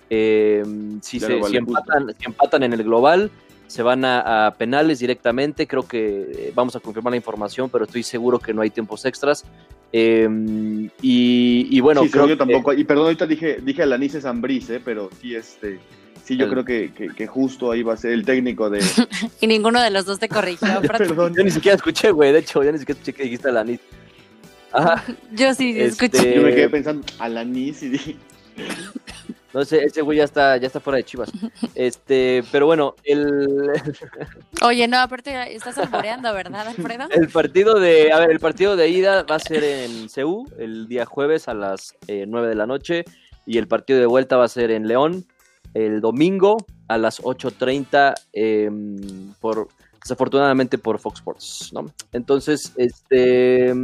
Eh, si, se, empatan, en el global, se van a, penales directamente. Creo que vamos a confirmar la información, pero estoy seguro que no hay tiempos extras. y, bueno, creo yo tampoco. Y perdón, ahorita dije, dije Alanice Zambriz, pero sí, este. Sí, yo creo que, que, justo ahí va a ser el técnico de. y ninguno de los dos te corrigió. Perdón. Yo ni siquiera escuché, güey. De hecho, yo ni siquiera escuché que dijiste Alanis. Ajá. Yo sí este, escuché. Yo me quedé pensando Alanis y dije. No sé, ese güey ya está, ya está fuera de Chivas. Este, pero bueno, el. Oye, no, aparte estás alboreando, ¿verdad, Alfredo? El partido de, a ver, el partido de ida va a ser en CEU el día jueves a las eh, 9 de la noche y el partido de vuelta va a ser en León el domingo a las 8.30 em, por desafortunadamente por Fox Sports, ¿no? Entonces, este,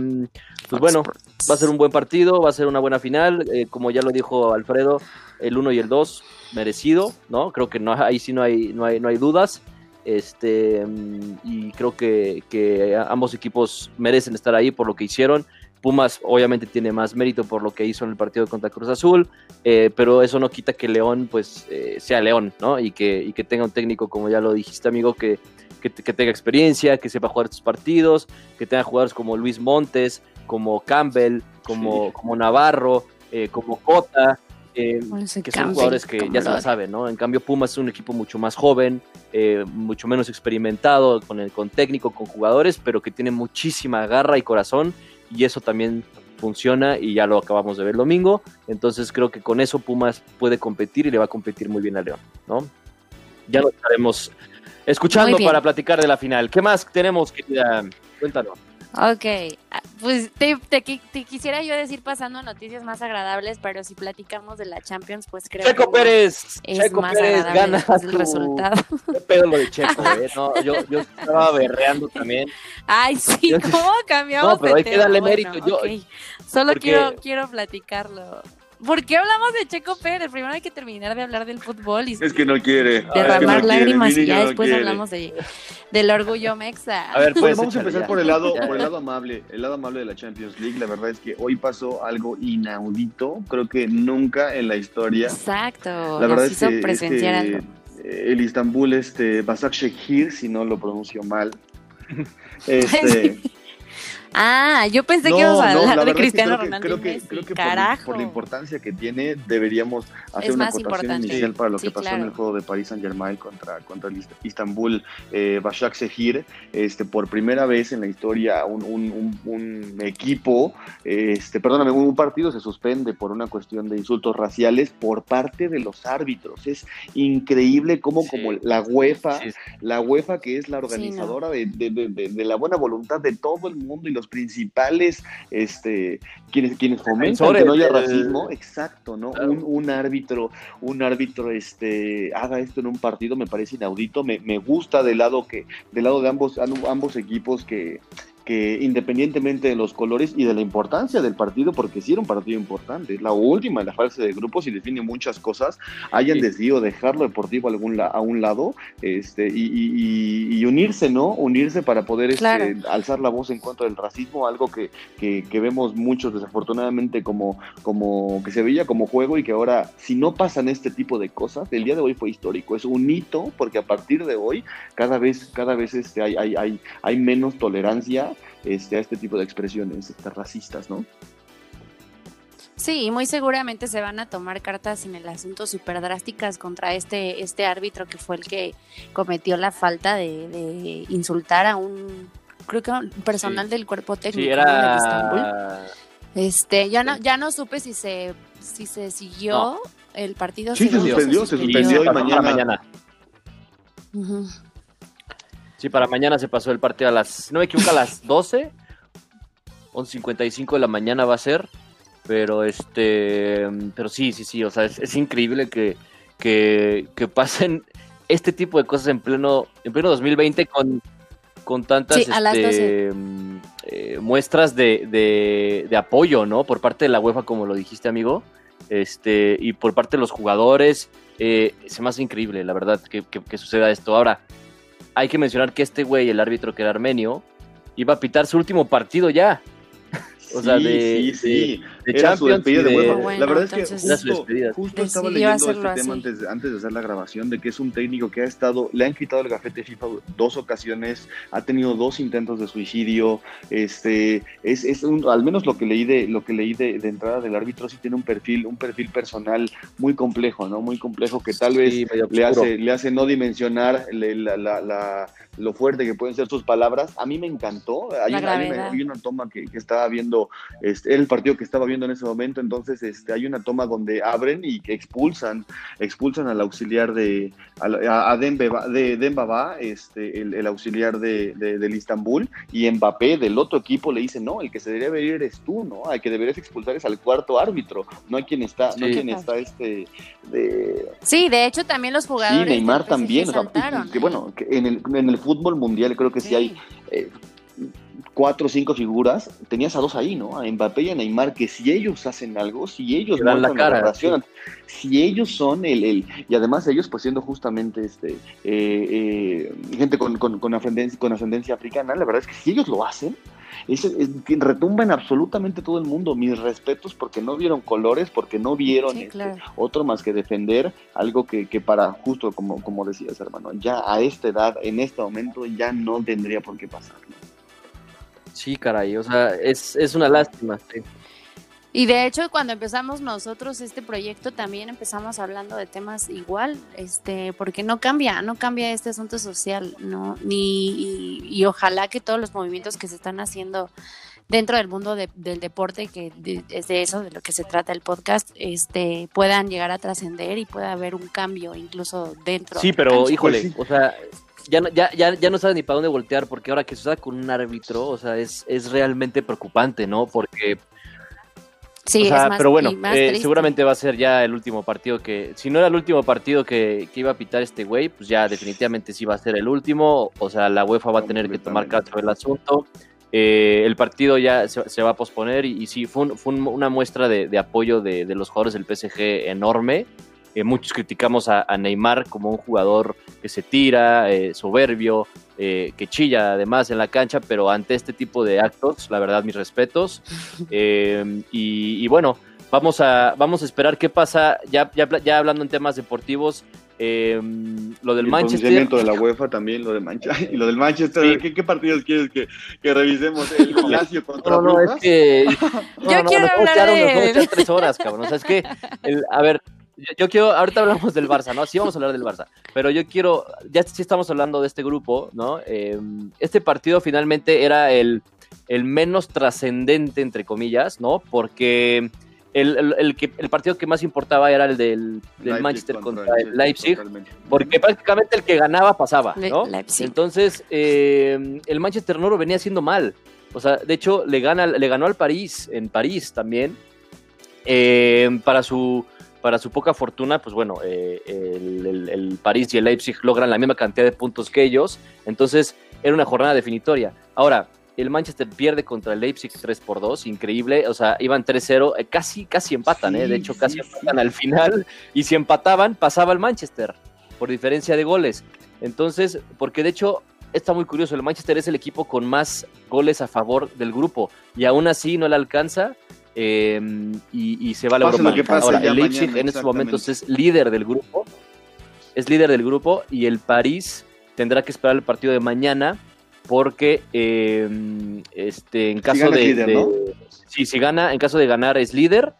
pues bueno, va a ser un buen partido, va a ser una buena final, eh, como ya lo dijo Alfredo, el 1 y el 2 merecido, ¿no? Creo que no, ahí sí no hay, no hay, no hay dudas, este, y creo que, que ambos equipos merecen estar ahí por lo que hicieron, Pumas obviamente tiene más mérito por lo que hizo en el partido contra Cruz Azul, eh, pero eso no quita que León pues eh, sea León, ¿no? Y que, y que tenga un técnico, como ya lo dijiste amigo, que, que, tenga experiencia, que sepa jugar estos partidos, que tenga jugadores como Luis Montes, como Campbell, como, como Navarro, eh, como Cota, que son jugadores que ya se la saben, ¿no? En cambio Pumas es un equipo mucho más joven, mucho menos experimentado, con, el, con técnico, con jugadores, pero que tiene muchísima garra y corazón y eso también funciona y ya lo acabamos de ver el domingo. Entonces creo que con eso Pumas puede competir y le va a competir muy bien a León, ¿no? Ya lo estaremos escuchando para platicar de la final. ¿Qué más tenemos, querida? Cuéntanos. Ok, ah, pues te, quisiera yo decir pasando noticias más agradables, pero si platicamos de la Champions, pues creo Checo que Pérez, es Checo más Pérez gana el resultado. Qué pedo lo de Checo, ¿eh? No, yo, yo estaba berreando también. Ay, sí, ¿cómo cambiamos No, pero hay que darle mérito. Yo, Solo quiero, quiero platicarlo. ¿Por qué hablamos de Checo Pérez? Primero hay que terminar de hablar del fútbol. Y es que no quiere. Derramar lágrimas y ya después hablamos de, del orgullo mexa. A ver, pues vamos a empezar por el lado, por el lado amable, el lado amable de la Champions League. La verdad es que hoy pasó algo inaudito, creo que nunca en la historia. Exacto. La verdad es que, presenciar eh, el Istanbul, este, Basak si no lo pronuncio mal. Este, Ah, yo pensé que ibas a hablar de Cristiano Ronaldo. Creo que, creo que por, la importancia que tiene, deberíamos hacer una acotación inicial para lo que pasó en el juego de París Saint Germain contra, contra el Istanbul eh, Bashak Sehir. Este, por primera vez en la historia, un, un, un, equipo, este, perdóname, un partido se suspende por una cuestión de insultos raciales por parte de los árbitros. Es increíble cómo, como la UEFA, la UEFA que es la organizadora de, de, de, de, la buena voluntad de todo el mundo y los principales, este, quienes, quienes fomentan que no haya racismo, exacto, ¿no? Un, un, árbitro, un árbitro, este, haga esto en un partido me parece inaudito, me, me gusta del lado que, del lado de ambos, ambos equipos que, que independientemente de los colores y de la importancia del partido, porque sí era un partido importante, la última en la fase de grupos y define muchas cosas, hayan decidido dejarlo deportivo a, algún, a un lado este, y, unirse, ¿no? Unirse para poder este, alzar la voz en contra del racismo, algo que, que, vemos muchos desafortunadamente como, como que se veía como juego y que ahora, si no pasan este tipo de cosas, el día de hoy fue histórico, es un hito, porque a partir de hoy cada vez, cada vez este, hay, hay, hay, hay menos tolerancia este, a este tipo de expresiones este, racistas, ¿no? Sí, muy seguramente se van a tomar cartas en el asunto súper drásticas contra este, este árbitro que fue el que cometió la falta de, insultar a un, creo que un personal del cuerpo técnico de Estambul. Este, ya no, ya no supe si se, si se siguió el partido. Sí, se, suspendió, se suspendió, y mañana. mañana. Sí, para mañana se pasó el partido a las, no me equivoco, a las 12, 11.55 de la mañana va a ser, pero este, pero sí, sí, sí, o sea, es, increíble que, que, pasen este tipo de cosas en pleno, en pleno 2020 con, con tantas este, eh, muestras de, de, apoyo, ¿no? Por parte de la UEFA, como lo dijiste, amigo, este, y por parte de los jugadores, eh, se me hace increíble, la verdad, que, que suceda esto. Ahora, hay que mencionar que este güey, el árbitro que era armenio, iba a pitar su último partido ya. O sea, de, sí, sí. de, Champions. De, la verdad es que justo, justo estaba leyendo este tema antes, antes, de hacer la grabación de que es un técnico que ha estado, le han quitado el gafete FIFA dos ocasiones, ha tenido dos intentos de suicidio, este, es, es un, al menos lo que leí de lo que leí de, entrada del árbitro sí tiene un perfil, un perfil personal muy complejo, ¿no? Muy complejo que tal vez le hace, le hace no dimensionar la, la, la lo fuerte que pueden ser sus palabras. A mí me encantó. Hay, una, una, toma que, estaba viendo, este, el partido que estaba viendo en ese momento, entonces este, hay una toma donde abren y que expulsan, expulsan al auxiliar de, a, a de, Dembaba, este, el, auxiliar de, del Istanbul, y Mbappé del otro equipo le dice, no, el que se debería ver eres tú, ¿no? Al que deberías expulsar es al cuarto árbitro, no hay quien está, no hay quien está este de... Sí, de hecho también los jugadores. Sí, Neymar también, o sea, que, bueno, en el, en el fútbol mundial creo que sí, hay eh, cuatro o cinco figuras, tenías a dos ahí, ¿no? A Mbappé y a Neymar, que si ellos hacen algo, si ellos dan la cara, si ellos son el, el, y además ellos pues siendo justamente este eh, eh, gente con, con, con, ascendencia, con ascendencia africana, la verdad es que si ellos lo hacen, es, retumba en absolutamente todo el mundo. Mis respetos porque no vieron colores, porque no vieron este, otro más que defender algo que, que, para, justo como, como decías, hermano, ya a esta edad, en este momento, ya no tendría por qué pasar. Sí, caray, o sea, es, es una lástima. Sí. Y de hecho, cuando empezamos nosotros este proyecto, también empezamos hablando de temas igual, este, porque no cambia, no cambia este asunto social, ¿no? Ni, y, ojalá que todos los movimientos que se están haciendo dentro del mundo del deporte, que es de eso, de lo que se trata el podcast, este, puedan llegar a trascender y pueda haber un cambio incluso dentro. Sí, pero híjole, o sea, ya, ya, ya, ya no sabes ni para dónde voltear, porque ahora que se usa con un árbitro, o sea, es, es realmente preocupante, ¿no? Porque Sí, pero bueno, eh, seguramente va a ser ya el último partido que, si no era el último partido que, iba a pitar este güey, pues ya definitivamente sí va a ser el último, o sea, la UEFA va a tener que tomar cargo del asunto, eh, el partido ya se, va a posponer y, sí, fue, una muestra de, apoyo de, los jugadores del PSG enorme, eh, muchos criticamos a, Neymar como un jugador que se tira, soberbio, eh, que chilla además en la cancha, pero ante este tipo de actos, la verdad, mis respetos. Eh, y, bueno, vamos a, vamos a esperar qué pasa, ya, ya, ya hablando en temas deportivos. Eh, lo del Manchester. El de la UEFA también, lo de Manchester. Y lo del Manchester, ¿qué, partidos quieres que, que revisemos? ¿El Lazio contra No, no, es que. Yo quiero hablar de... tres horas, cabrón. O sea, es que, a ver, yo, quiero, ahorita hablamos del Barça, ¿no? Sí vamos a hablar del Barça, pero yo quiero, ya sí estamos hablando de este grupo, ¿no? Em, este partido finalmente era el, el menos trascendente, entre comillas, ¿no? Porque el, el, que, el partido que más importaba era el del, Manchester contra, el Leipzig, porque prácticamente el que ganaba pasaba, ¿no? Entonces, em, el Manchester no lo venía haciendo mal. O sea, de hecho, le, gana, le ganó al París, en París también, em, para su para su poca fortuna, pues bueno, eh, el, París y el Leipzig logran la misma cantidad de puntos que ellos, entonces era una jornada definitoria. Ahora, el Manchester pierde contra el Leipzig 3 por 2, increíble, o sea, iban 3-0, eh, casi, casi empatan, eh, de hecho casi empatan al final, y si empataban, pasaba el Manchester, por diferencia de goles. Entonces, porque de hecho está muy curioso, el Manchester es el equipo con más goles a favor del grupo, y aún así no le alcanza, Em, y, se va a la Europa. Ahora, el Leipzig en estos momentos es líder del grupo, es líder del grupo y el París tendrá que esperar el partido de mañana porque em, este, en caso de, si gana, en caso de ganar es líder,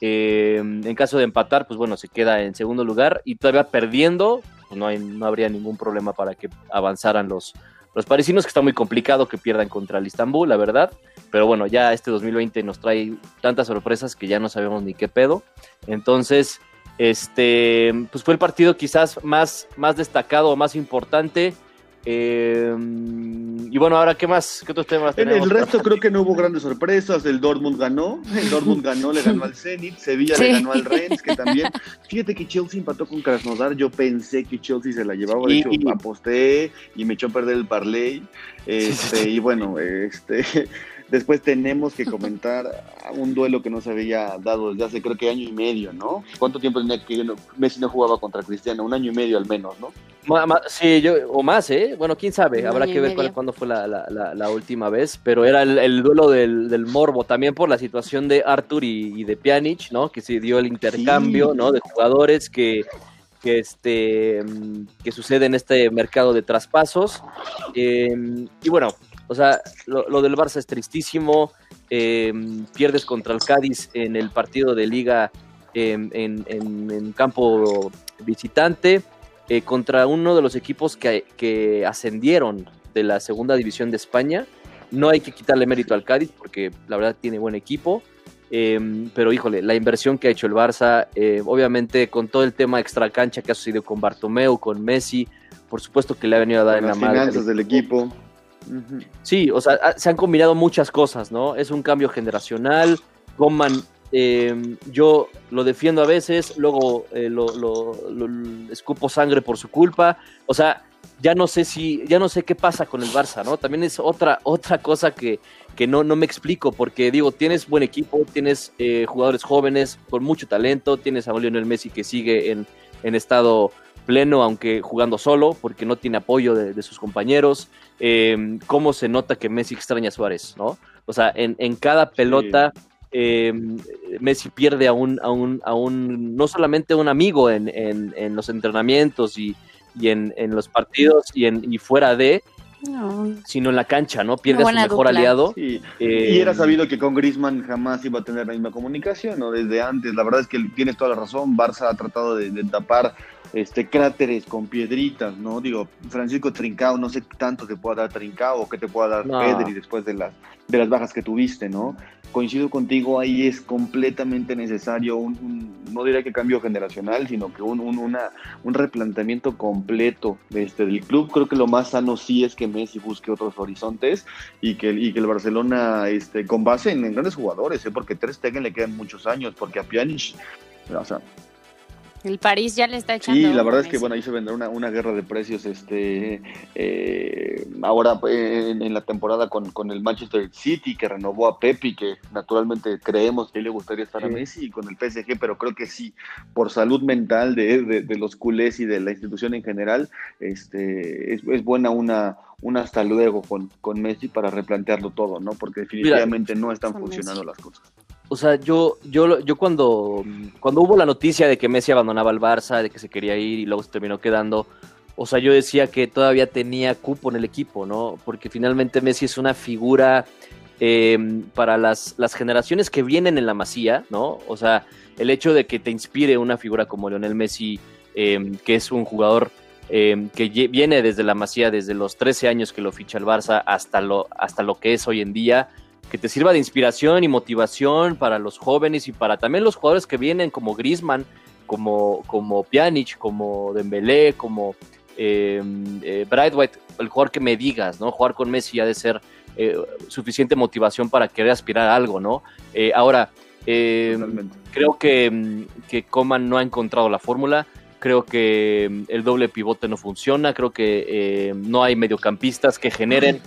em, en caso de empatar, pues bueno, se queda en segundo lugar y todavía perdiendo, pues no, hay, no habría ningún problema para que avanzaran los, los parisinos, que está muy complicado que pierdan contra el Istanbul, la verdad. Pero bueno, ya este 2020 nos trae tantas sorpresas que ya no sabemos ni qué pedo. Entonces, este, pues fue el partido quizás más, más destacado, más importante. Eh, y bueno, ahora, ¿qué más? ¿Qué otros temas tenemos? En el resto creo que no hubo grandes sorpresas. El Dortmund ganó, el Dortmund ganó, le ganó al Zenit, Sevilla le ganó al Rennes, que también. Fíjate que Chelsea empató con Krasnodar. Yo pensé que Chelsea se la llevaba, de hecho aposté y me echó a perder el parlay. Este, y bueno, este. Después tenemos que comentar un duelo que no se había dado desde hace creo que año y medio, ¿no? ¿Cuánto tiempo tenía que Messi no jugaba contra Cristiano? Un año y medio al menos, ¿no? sí, yo, o más, ¿eh? Bueno, quién sabe, habrá que ver cuándo fue la, última vez, pero era el, duelo del, morbo también por la situación de Arthur y, de Pjanic, ¿no? Que se dio el intercambio, ¿no? De jugadores que, que, este, que sucede en este mercado de traspasos. Em, y bueno, o sea, lo, del Barça es tristísimo, em, pierdes contra el Cádiz en el partido de liga em, en, en campo visitante eh, contra uno de los equipos que, ascendieron de la segunda división de España. No hay que quitarle mérito al Cádiz porque la verdad tiene buen equipo. Em, pero híjole, la inversión que ha hecho el Barça, eh, obviamente con todo el tema extra cancha que ha sucedido con Bartomeu, con Messi, por supuesto que le ha venido a dar en la mano. Las finanzas del equipo. Sí, o sea, se han combinado muchas cosas, ¿no? Es un cambio generacional. Goman eh, yo lo defiendo a veces, luego eh, lo, escupo sangre por su culpa. O sea, ya no sé si, ya no sé qué pasa con el Barça, ¿no? También es otra, otra cosa que, que no, no me explico, porque digo, tienes buen equipo, tienes eh, jugadores jóvenes con mucho talento, tienes a Lionel Messi que sigue en, en estado pleno, aunque jugando solo, porque no tiene apoyo de, sus compañeros. Em, ¿Cómo se nota que Messi extraña a Suárez, no? O sea, en, en cada pelota eh, Messi pierde a un, a un, a un, no solamente un amigo en, en, los entrenamientos y, y en, en, los partidos y, en, y fuera de, sino en la cancha, ¿no? Pierde a su mejor aliado. Eh, y era sabido que con Grisman jamás iba a tener la misma comunicación, ¿no? Desde antes, la verdad es que tienes toda la razón, Barça ha tratado de, de tapar este, cráteres con piedritas, ¿no? Digo, Francisco Trincao, no sé tanto te pueda dar Trincao o que te pueda dar Pedri después de las, de las bajas que tuviste, ¿no? Coincido contigo, ahí es completamente necesario un, no diría que cambio generacional, sino que un, un, una, un replanteamiento completo este, del club. Creo que lo más sano sí es que Messi busque otros horizontes y que, y que el Barcelona, este, con base en, grandes jugadores, ¿eh? porque Ter Stegen le quedan muchos años, porque a Pjanic, o sea, el París ya le está echando. Sí, la verdad es que bueno, ahí se vendrá una, una guerra de precios este eh, ahora en, la temporada con, con, el Manchester City que renovó a Pepi, que naturalmente creemos que le gustaría estar a Messi y con el PSG, pero creo que sí, por salud mental de, de, los culés y de la institución en general, este es, es buena una, una hasta luego con, con Messi para replantearlo todo, ¿no? Porque definitivamente no están funcionando las cosas o sea, yo, yo, yo cuando, cuando hubo la noticia de que Messi abandonaba el Barça, de que se quería ir y luego se terminó quedando, o sea, yo decía que todavía tenía cupo en el equipo, ¿no? Porque finalmente Messi es una figura em, para las, las generaciones que vienen en la masía, ¿no? O sea, el hecho de que te inspire una figura como Lionel Messi, em, que es un jugador em, que viene desde la masía, desde los 13 años que lo ficha el Barça hasta lo, hasta lo que es hoy en día, que te sirva de inspiración y motivación para los jóvenes y para también los jugadores que vienen como Grisman, como, como Pjanic, como Dembélé, como eh, eh, Brightwhite, el jugador que me digas, ¿no? Jugar con Messi ha de ser eh, suficiente motivación para querer aspirar a algo, ¿no? Eh, ahora, creo que, que Coman no ha encontrado la fórmula, creo que el doble pivote no funciona, creo que no hay mediocampistas que generen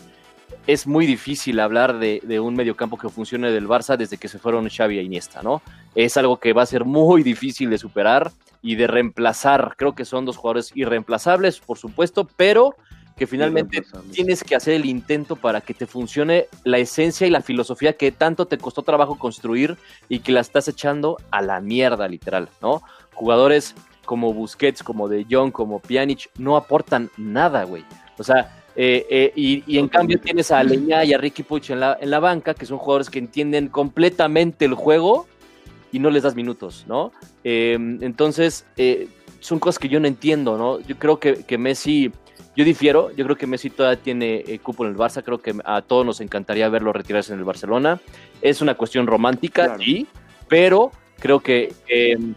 es muy difícil hablar de, un mediocampo que funcione del Barça desde que se fueron Xavi e Iniesta, ¿no? Es algo que va a ser muy difícil de superar y de reemplazar. Creo que son dos jugadores irreemplazables, por supuesto, pero que finalmente tienes que hacer el intento para que te funcione la esencia y la filosofía que tanto te costó trabajo construir y que la estás echando a la mierda, literal, ¿no? Jugadores como Busquets, como De Jong, como Pjanic, no aportan nada, güey. O sea, eh, eh, y, en cambio tienes a Leña y a Ricky Puch en la, en la banca, que son jugadores que entienden completamente el juego y no les das minutos, ¿no? Em, entonces, eh, son cosas que yo no entiendo, ¿no? Yo creo que, que, Messi, yo difiero, yo creo que Messi todavía tiene cupo en el Barça, creo que a todos nos encantaría verlo retirarse en el Barcelona. Es una cuestión romántica, sí, pero creo que em,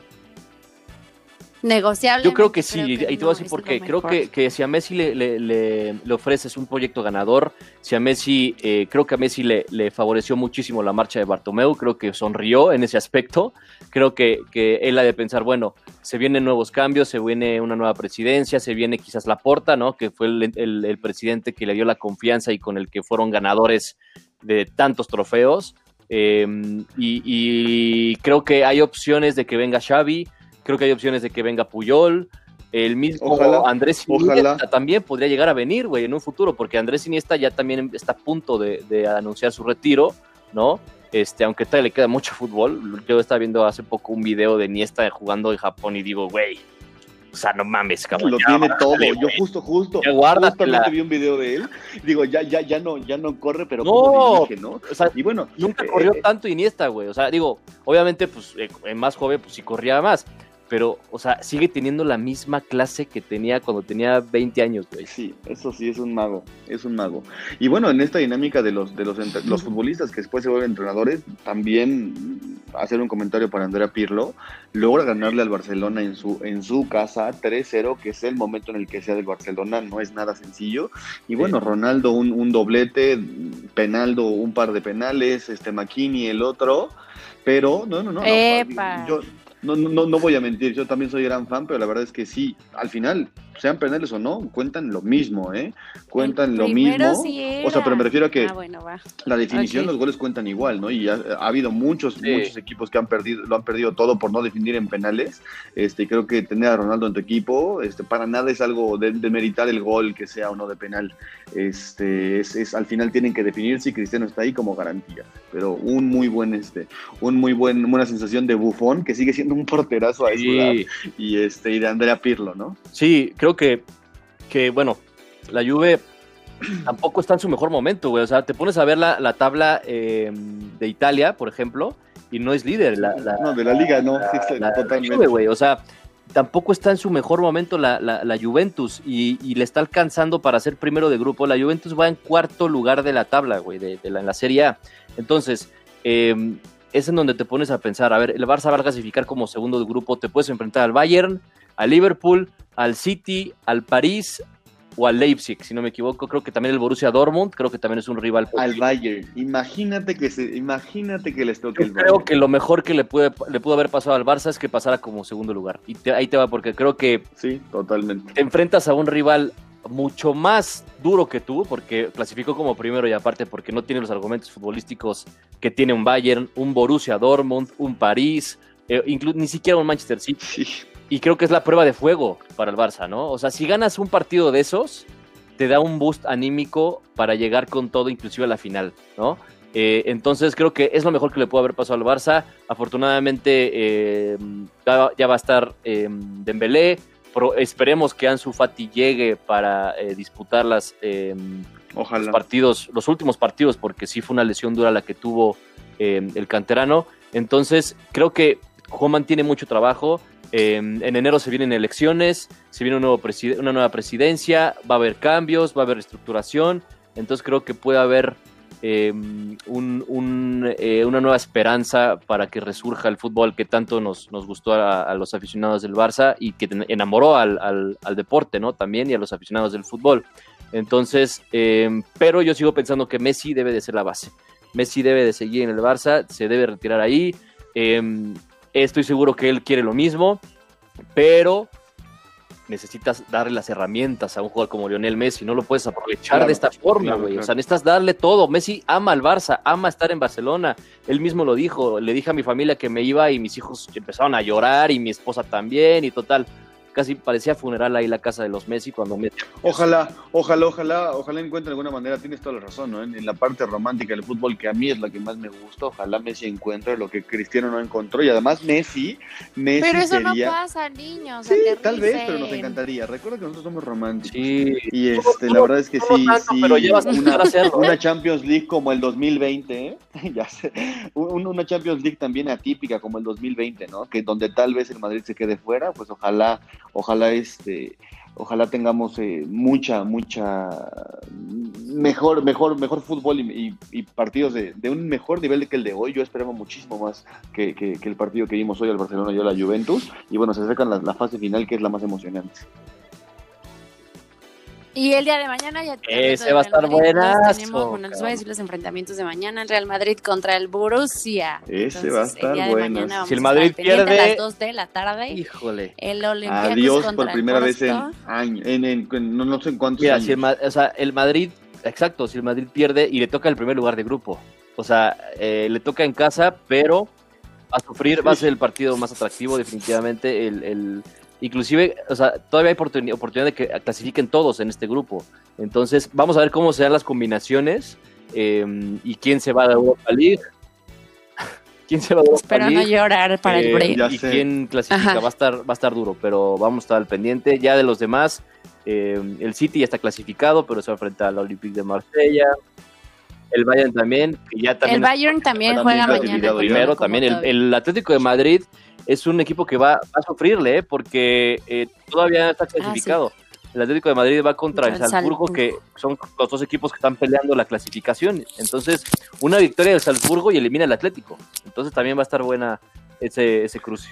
negociable. Yo creo que sí, y te voy a decir por qué. Creo que, que, si a Messi le, le, le, ofreces un proyecto ganador, si a Messi, eh, creo que a Messi le, le, favoreció muchísimo la marcha de Bartomeu, creo que sonrió en ese aspecto. Creo que, que él ha de pensar, bueno, se vienen nuevos cambios, se viene una nueva presidencia, se viene quizás la porta, ¿no? Que fue el, el, presidente que le dio la confianza y con el que fueron ganadores de tantos trofeos. Eh, y, y creo que hay opciones de que venga Xavi, Creo que hay opciones de que venga Puyol. El mismo Andrés Iniesta también podría llegar a venir, güey, en un futuro, porque Andrés Iniesta ya también está a punto de, anunciar su retiro, ¿no? Este, aunque todavía le queda mucho fútbol. Yo estaba viendo hace poco un video de Iniesta jugando en Japón y digo, güey, o sea, no mames, cabrón. Lo tiene todo. Yo justo, justo, ya justamente vi un video de él. Digo, ya, ya, ya no, ya no corre, pero no, como ¿no? O sea, y bueno, nunca corrió eh, tanto Iniesta, güey. O sea, digo, obviamente, pues, eh, en más joven, pues sí corría más pero, o sea, sigue teniendo la misma clase que tenía cuando tenía 20 años, güey. Sí, eso sí, es un mago, es un mago. Y bueno, en esta dinámica de los, de los, los futbolistas que después se vuelven entrenadores, también hacer un comentario para Andrea Pirlo, logra ganarle al Barcelona en su, en su casa 3-0, que es el momento en el que sea del Barcelona, no es nada sencillo. Y bueno, Ronaldo un, un doblete, Penaldo un par de penales, este Makini el otro, pero no, no, no. no yo, no, no, no voy a mentir, yo también soy gran fan, pero la verdad es que sí, al final, sean penales o no, cuentan lo mismo, ¿eh? Cuentan lo mismo. o sea, pero me refiero a que ah, la definición, los goles cuentan igual, ¿no? Y ha, habido muchos, muchos equipos que han perdido, lo han perdido todo por no definir en penales. Este, creo que tener a Ronaldo en tu equipo, este, para nada es algo de, meritar el gol que sea o no de penal. Este, es, al final tienen que definir si Cristiano está ahí como garantía. Pero un muy buen, este, un muy buen, buena sensación de bufón, que sigue siendo un porterazo a eso, y este, y de Andrea Pirlo, ¿no? Sí, creo que, que bueno, la Juve tampoco está en su mejor momento, güey. O sea, te pones a ver la, tabla em, de Italia, por ejemplo, y no es líder. La, no, de la liga no, totalmente. güey. O sea, tampoco está en su mejor momento la, Juventus y, le está alcanzando para ser primero de grupo. La Juventus va en cuarto lugar de la tabla, güey, de, la, en la Serie A. Entonces, em, es en donde te pones a pensar, a ver, el Barça va a clasificar como segundo de grupo, te puedes enfrentar al Bayern, al Liverpool, al City, al París o al Leipzig, si no me equivoco. Creo que también el Borussia Dortmund, creo que también es un rival. Al Bayern. Imagínate que se, imagínate que les toque el Bayern. Creo que lo mejor que le puede le pudo haber pasado al Barça es que pasara como segundo lugar. Y ahí te va porque creo que sí, totalmente. Te enfrentas a un rival mucho más duro que tú, porque clasificó como primero y aparte porque no tiene los argumentos futbolísticos que tiene un Bayern, un Borussia Dortmund, un París, eh, ni siquiera un Manchester City. Sí y creo que es la prueba de fuego para el Barça, ¿no? O sea, si ganas un partido de esos, te da un boost anímico para llegar con todo, inclusive a la final, ¿no? Eh, entonces creo que es lo mejor que le puede haber pasado al Barça. Afortunadamente eh, ya, va a estar eh, Dembélé. esperemos que Ansu Fati llegue para eh, disputar las, Los partidos, los últimos partidos, porque sí fue una lesión dura la que tuvo el canterano. Entonces creo que Juan tiene mucho trabajo. Em, en enero se vienen elecciones, se viene una nueva presidencia, va a haber cambios, va a haber reestructuración. Entonces creo que puede haber em, eh, una nueva esperanza para que resurja el fútbol que tanto nos, gustó a, los aficionados del Barça y que enamoró al, deporte, ¿no? También y a los aficionados del fútbol. Entonces, em, pero yo sigo pensando que Messi debe de ser la base. Messi debe de seguir en el Barça, se debe retirar ahí. Estoy seguro que él quiere lo mismo, pero necesitas darle las herramientas a un jugador como Lionel Messi, no lo puedes aprovechar de esta forma, güey. O sea, necesitas darle todo. Messi ama al Barça, ama estar en Barcelona. Él mismo lo dijo, le dije a mi familia que me iba y mis hijos empezaron a llorar y mi esposa también y total casi parecía funeral ahí la casa de los Messi cuando Messi. Ojalá, ojalá, ojalá, ojalá encuentre alguna manera, tienes toda la razón, ¿no? En, la parte romántica del fútbol, que a mí es la que más me gusta, ojalá Messi encuentre lo que Cristiano no encontró. Y además Messi, Messi Pero eso no pasa, niños. Sí, tal vez, pero nos encantaría. Recuerda que nosotros somos románticos. Sí. Y este, la verdad es que sí, sí. Pero llevas una, una Champions League como el 2020, ¿eh? ya sé. Una Champions League también atípica como el 2020, ¿no? Que donde tal vez el Madrid se quede fuera, pues ojalá ojalá este ojalá tengamos eh, mucha mucha mejor mejor mejor fútbol y, partidos de, un mejor nivel que el de hoy. Yo esperaba muchísimo más que, el partido que vimos hoy al Barcelona y a la Juventus. Y bueno se acercan la fase final que es la más emocionante y el día de mañana ya Ese va a estar buena. Tenemos, bueno, les voy a decir los enfrentamientos de mañana. El Real Madrid contra el Borussia. Ese va a estar bueno. Si el Madrid pierde. A las 2 de la tarde. Híjole. El Adiós por primera vez en años. En, no, sé en cuántos Mira, Si el, o sea, el Madrid, exacto, si el Madrid pierde y le toca el primer lugar de grupo. O sea, eh, le toca en casa, pero va a sufrir, va a ser el partido más atractivo, definitivamente. El, el inclusive, o sea, todavía hay oportunidad de que clasifiquen todos en este grupo. Entonces, vamos a ver cómo se dan las combinaciones em, y quién se va a Europa League. ¿Quién se va a Europa Espero no llorar para el eh, break. Y quién clasifica, va a, estar, va a estar duro, pero vamos a estar al pendiente. Ya de los demás, em, el City ya está clasificado, pero se va a enfrentar al Olympique de Marsella. El Bayern también, ya también. El Bayern también juega mañana. Primero, también el, Atlético de Madrid es un equipo que va, a sufrirle, ¿eh? porque eh, todavía no está ah, clasificado. El Atlético de Madrid va contra el Salzburgo, que son los dos equipos que están peleando la clasificación. Entonces, una victoria del Salzburgo y elimina al Atlético. Entonces, también va a estar buena ese, ese cruce.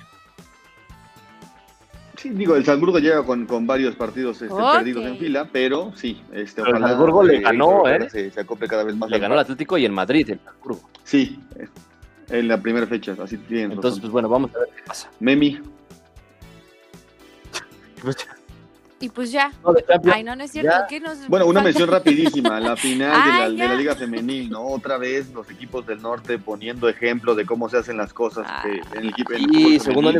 Sí, digo, el Salzburgo llega con, con varios partidos este, perdidos en fila, pero sí, este, ojalá, el Salzburgo le ganó, ¿eh? Se, se, acople cada vez más. Le ganó el Atlético y el Madrid, el Salzburgo. Sí, en la primera fecha, así tienen. Entonces, pues bueno, vamos a ver qué pasa. Memi. Y pues ya. Ay, no, no es cierto. bueno, una mención rapidísima. La final de, la, Liga Femenil, ¿no? Otra vez los equipos del norte poniendo ejemplo de cómo se hacen las cosas ah. en el equipo. En segundo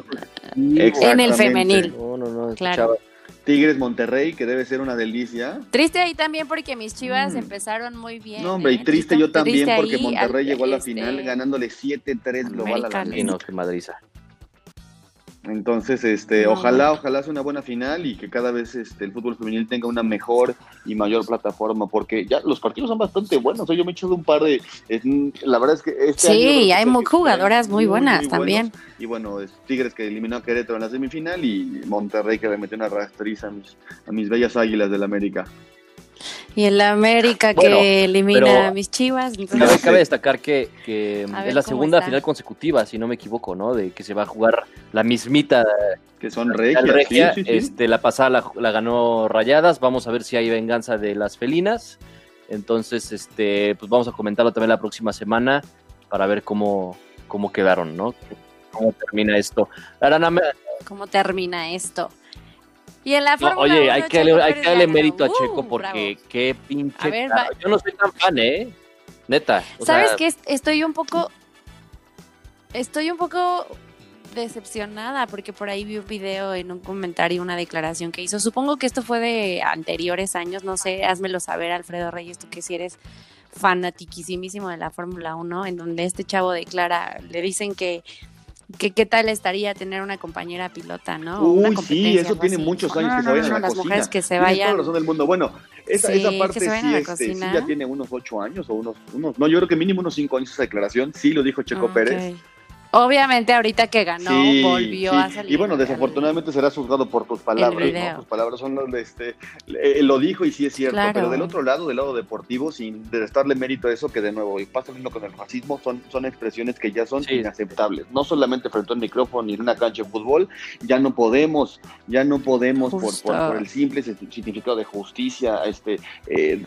En el femenil. No, no, no. Claro. Tigres Monterrey, que debe ser una delicia. Triste ahí también porque mis chivas mm. empezaron muy bien. No, hombre, y ¿eh? triste yo también porque Monterrey llegó a la final este, ganándole 7-3 global a la no, que Madriza. Entonces, este, ojalá, ojalá sea una buena final y que cada vez este, el fútbol femenil tenga una mejor y mayor plataforma, porque ya los partidos son bastante buenos. yo me he echado un par de. la verdad es que este Sí, hay jugadoras muy, buenas también. Y bueno, Tigres que eliminó a Querétaro en la semifinal y Monterrey que le metió una rastriza a mis, a mis bellas águilas del América. Y el América que elimina a mis chivas. Cabe, destacar que, es la segunda final consecutiva, si no me equivoco, ¿no? De que se va a jugar la mismita. Que son regias. Este, la pasada la, ganó Rayadas. Vamos a ver si hay venganza de las felinas. Entonces, este, pues vamos a comentarlo también la próxima semana para ver cómo, cómo quedaron, ¿no? Cómo termina esto. ¿Cómo termina esto? Y en la Oye, hay que, darle, hay que darle mérito a Checo uh, porque qué pinche. Yo no soy tan fan, ¿eh? Neta. ¿Sabes qué? Estoy un poco. Estoy un poco decepcionada porque por ahí vi un video en un comentario, una declaración que hizo. Supongo que esto fue de anteriores años, no sé, házmelo saber, Alfredo Reyes, tú que si eres fanatiquísimo de la Fórmula 1, en donde este chavo declara, le dicen que que qué tal estaría tener una compañera pilota, ¿no? Uy, sí, eso tiene muchos años que se vayan a la las mujeres que se vayan. Toda la razón del mundo. Bueno, esa, esa parte sí, este, sí, ya tiene unos ocho años o unos, unos, no, yo creo que mínimo unos cinco años esa declaración, sí lo dijo Checo Pérez. Obviamente ahorita que ganó volvió a salir. Y bueno, desafortunadamente será juzgado por tus palabras, ¿no? Tus palabras son los este eh, lo dijo y sí es cierto, pero del otro lado, del lado deportivo, sin restarle mérito a eso, que de nuevo, y pasa lo con el racismo, son, son expresiones que ya son inaceptables. No solamente frente a un micrófono ni en una cancha de fútbol, ya no podemos, ya no podemos por, por, el simple significado de justicia, este eh,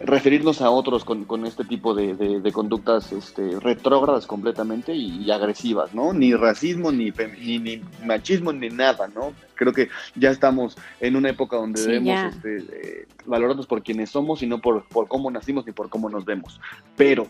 referirnos a otros con, con este tipo de, de, conductas este, retrógradas completamente y, agresivas, ¿no? Ni racismo, ni, ni, ni, machismo, ni nada, ¿no? Creo que ya estamos en una época donde debemos este, eh, valorarnos por quienes somos y no por, por cómo nacimos ni por cómo nos vemos. Pero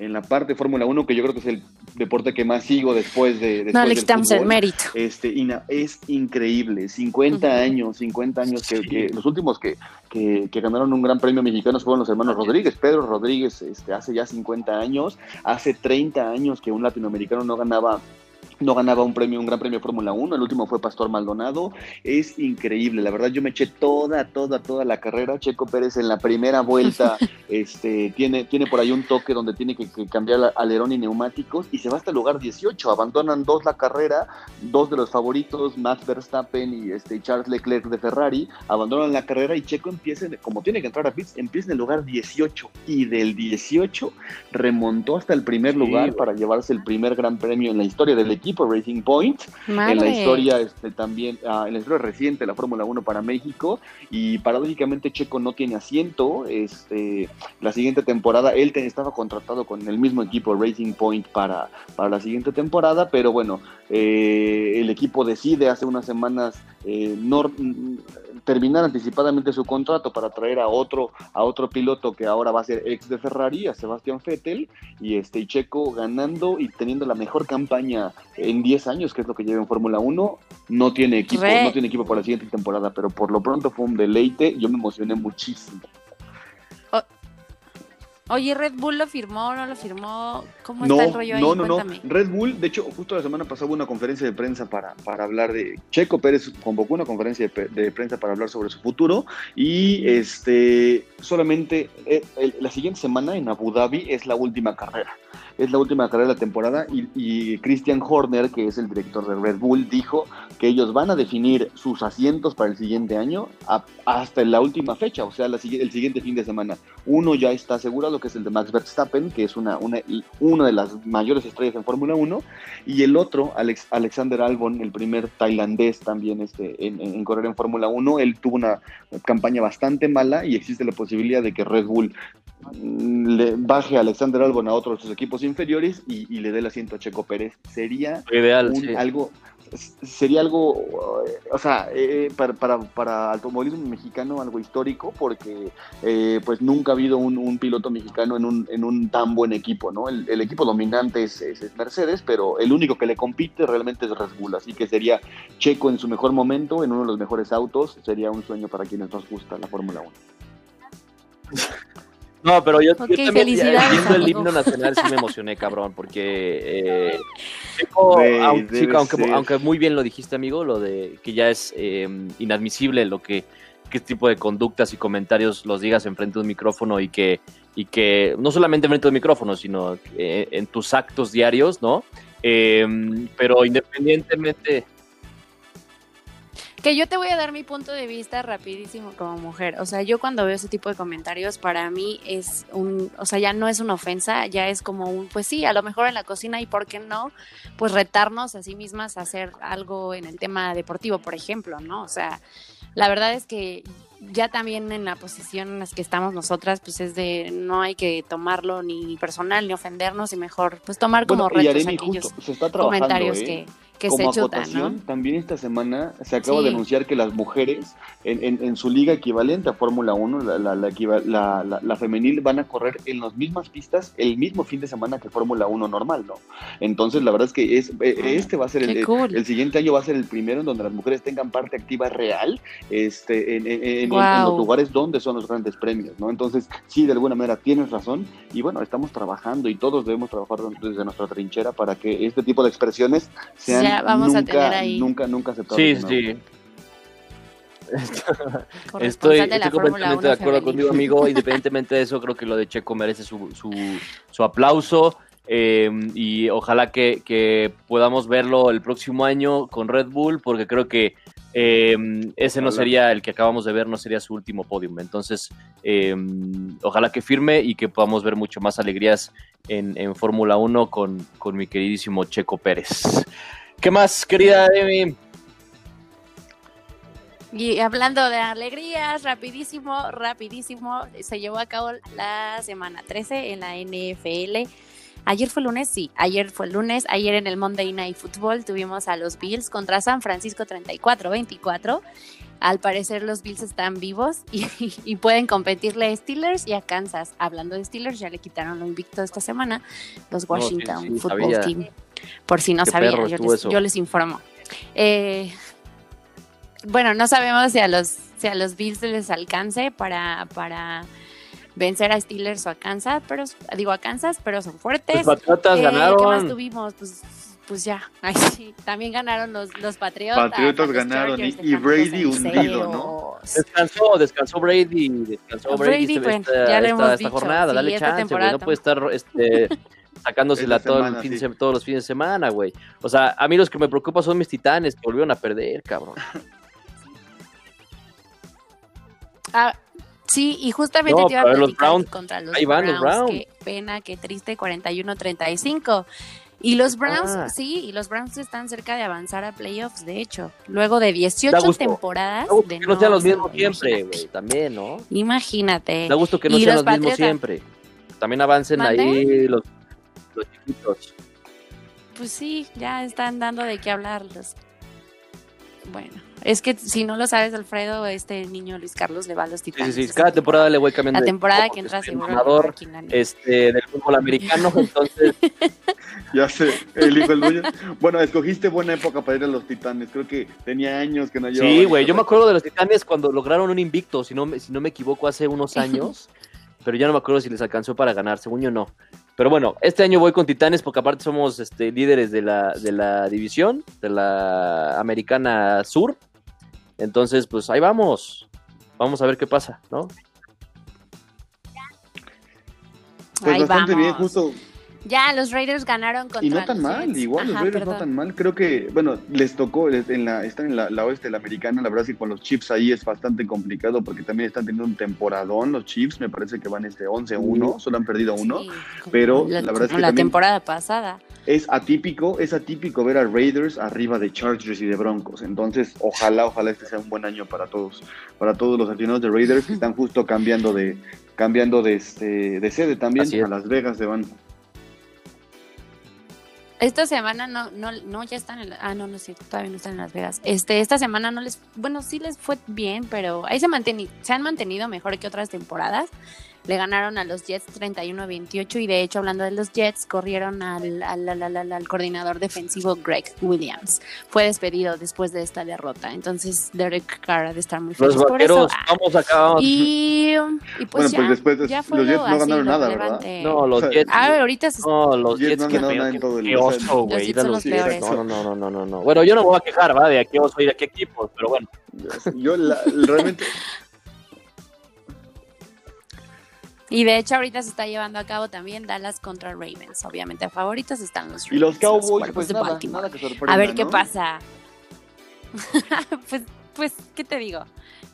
en la parte de Fórmula 1, que yo creo que es el deporte que más sigo después de... no le quitamos el mérito. Este, es increíble, 50 años, 50 años que, los últimos que, que, ganaron un gran premio mexicano fueron los hermanos Rodríguez. Pedro Rodríguez este, hace ya 50 años, hace 30 años que un latinoamericano no ganaba no ganaba un premio, un gran premio Fórmula 1, el último fue Pastor Maldonado, es increíble, la verdad yo me eché toda, toda, toda la carrera, Checo Pérez en la primera vuelta este, tiene, tiene por ahí un toque donde tiene que, cambiar alerón y neumáticos y se va hasta el lugar 18, abandonan dos la carrera, dos de los favoritos, Max Verstappen y este, Charles Leclerc de Ferrari, abandonan la carrera y Checo empieza, como tiene que entrar a pits, empieza en el lugar 18 y del 18 remontó hasta el primer lugar para llevarse el primer gran premio en la historia del equipo Racing Point, en la historia este, también, ah, en la historia reciente de la Fórmula 1 para México, y paradójicamente Checo no tiene asiento, este, la siguiente temporada, él estaba contratado con el mismo equipo Racing Point para, para la siguiente temporada, pero bueno, eh, el equipo decide hace unas semanas eh, no, terminar anticipadamente su contrato para traer a otro, a otro piloto que ahora va a ser ex de Ferrari, a Sebastián Vettel, y este y Checo ganando y teniendo la mejor campaña en 10 años, que es lo que lleva en Fórmula 1, no tiene equipo, no tiene equipo para la siguiente temporada, pero por lo pronto fue un deleite, yo me emocioné muchísimo. Oye, ¿Red Bull lo firmó no lo firmó? ¿Cómo está el rollo ahí? No, no, no. Red Bull, de hecho, justo la semana pasada hubo una conferencia de prensa para, para hablar de. Checo Pérez convocó una conferencia de, prensa para hablar sobre su futuro y este solamente eh, la siguiente semana en Abu Dhabi es la última carrera es la última carrera de la temporada y, Christian Horner, que es el director de Red Bull, dijo que ellos van a definir sus asientos para el siguiente año hasta la última fecha, o sea, el siguiente fin de semana. Uno ya está asegurado, que es el de Max Verstappen, que es una, una, de las mayores estrellas en Fórmula 1, y el otro, Alex, Alexander Albon, el primer tailandés también este, en, en correr en Fórmula 1, él tuvo una campaña bastante mala y existe la posibilidad de que Red Bull le baje a Alexander Albon a otro de sus equipos inferiores y, le dé el asiento a Checo Pérez. Sería Ideal, algo sería algo, o sea, eh, para, para, para, automovilismo mexicano algo histórico porque eh, pues nunca ha habido un, piloto mexicano en un, en un tan buen equipo, ¿no? El, equipo dominante es, es, Mercedes, pero el único que le compite realmente es Red Bull, así que sería Checo en su mejor momento, en uno de los mejores autos, sería un sueño para quienes nos gusta la Fórmula 1. No, pero yo, también viendo el himno nacional sí me emocioné, cabrón, porque eh, aunque, aunque, muy bien lo dijiste, amigo, lo de que ya es em, inadmisible lo que qué tipo de conductas y comentarios los digas enfrente de un micrófono y que y que no solamente enfrente de un micrófono, sino eh, en tus actos diarios, ¿no? Em, pero independientemente que yo te voy a dar mi punto de vista rapidísimo como mujer. O sea, yo cuando veo ese tipo de comentarios, para mí es un, o sea, ya no es una ofensa, ya es como un, pues sí, a lo mejor en la cocina y por qué no, pues retarnos a sí mismas a hacer algo en el tema deportivo, por ejemplo, ¿no? O sea, la verdad es que ya también en la posición en la que estamos nosotras, pues es de no hay que tomarlo ni personal ni ofendernos y mejor pues tomar como retos aquellos comentarios ¿eh? que como acotación, también esta semana se acaba de anunciar que las mujeres en, en, su liga equivalente a Fórmula 1, la, la, la, femenil, van a correr en las mismas pistas el mismo fin de semana que Fórmula 1 normal, ¿no? Entonces, la verdad es que es, eh, ah, este va a ser el, el, siguiente año va a ser el primero en donde las mujeres tengan parte activa real este, en, en, los lugares donde son los grandes premios, ¿no? Entonces, sí, de alguna manera tienes razón y bueno, estamos trabajando y todos debemos trabajar desde nuestra trinchera para que este tipo de expresiones sean vamos nunca, a tener ahí. Nunca, nunca se Sí, sí. Estoy, estoy completamente de acuerdo contigo, amigo. Independientemente de eso, creo que lo de Checo merece su, su, su aplauso. Eh, y ojalá que, que, podamos verlo el próximo año con Red Bull, porque creo que eh, ese no sería el que acabamos de ver, no sería su último podium. Entonces, eh, ojalá que firme y que podamos ver mucho más alegrías en, en Fórmula 1 con, con mi queridísimo Checo Pérez. ¿Qué más, querida Emi? Y hablando de alegrías, rapidísimo, rapidísimo, se llevó a cabo la semana 13 en la NFL. Ayer fue lunes, sí, ayer fue lunes, ayer en el Monday Night Football tuvimos a los Bills contra San Francisco 34-24. Al parecer los Bills están vivos y, pueden competirle a Steelers y a Kansas. Hablando de Steelers, ya le quitaron lo invicto esta semana, los Washington Football Team. Por si no sabían, yo les, informo. Eh, bueno, no sabemos si a los, si a los Bills les alcance para, para vencer a Steelers o a Kansas, pero digo a Kansas, pero son fuertes. Los Patriotas ganaron. ¿Qué más tuvimos? Pues, pues ya, sí, también ganaron los, los Patriotas. Patriotas ganaron y, Brady hundido, ¿no? Descansó, descansó Brady, descansó Brady, Brady ya esta, esta jornada, dale chance, güey, no puede estar este sacándosela todo el fin todos los fines de semana, güey. O sea, a mí los que me preocupan son mis titanes que volvieron a perder, cabrón. Ah, sí, y justamente te iba a platicar contra los Browns. Qué pena, qué triste, 41-35. Y los Browns, ah. sí, y los Browns están cerca de avanzar a playoffs, de hecho. Luego de 18 temporadas. que no, sean los mismos siempre, güey, también, ¿no? Imagínate. Da gusto que no sean los, mismos siempre. También avancen ahí los los chiquitos. Pues sí, ya están dando de qué hablar los, Bueno, es que si no lo sabes, Alfredo, este niño Luis Carlos le va a los titanes. Sí, sí, sí. cada temporada le voy cambiando. La temporada que entra seguro. Este, del fútbol americano, entonces. ya sé, el hijo del dueño. Bueno, escogiste buena época para ir a los titanes. Creo que tenía años que no llevaba. Sí, güey, yo me acuerdo de los titanes cuando lograron un invicto, si no, si no me equivoco, hace unos años. pero ya no me acuerdo si les alcanzó para ganar, según yo no. Pero bueno, este año voy con Titanes porque aparte somos este, líderes de la, de la división, de la Americana Sur. Entonces, pues ahí vamos. Vamos a ver qué pasa, ¿no? Pues bastante bien, justo ya, los Raiders ganaron contra Y no tan mal, igual, los Raiders no tan mal. Creo que, bueno, les tocó, en la, están en la, oeste de la americana, la verdad es que con los Chiefs ahí es bastante complicado porque también están teniendo un temporadón los Chiefs, me parece que van este 11-1, solo han perdido uno, pero la, verdad es que la temporada pasada. Es atípico, es atípico ver a Raiders arriba de Chargers y de Broncos, entonces ojalá, ojalá este sea un buen año para todos, para todos los aficionados de Raiders que están justo cambiando de cambiando de, este, de sede también a Las Vegas se van. Esta semana no, no, no, ya están en, ah, no, no sé, todavía no están en Las Vegas. Este, esta semana no les, bueno, sí les fue bien, pero ahí se, se han mantenido mejor que otras temporadas le ganaron a los Jets 31-28 y de hecho hablando de los Jets corrieron al, al, coordinador defensivo Greg Williams. Fue despedido después de esta derrota. Entonces Derek Carr ha de estar muy feliz por eso. vamos acá. Y, y pues, bueno, pues después ya fue los Jets no ganaron nada, ¿verdad? No, los Jets. Ah, ahorita se... No, los Jets, no ganaron nada en todo el Qué oso, güey. Los, los peores. No, no, no, no, no. Bueno, yo no me voy a quejar, ¿va? De a qué oso y de qué equipos, pero bueno. Yo la, realmente Y de hecho ahorita se está llevando a cabo también Dallas contra Ravens. Obviamente a favoritos están los Ravens. Y los Cowboys, pues nada, nada que A ver qué pasa. pues, pues, ¿qué te digo?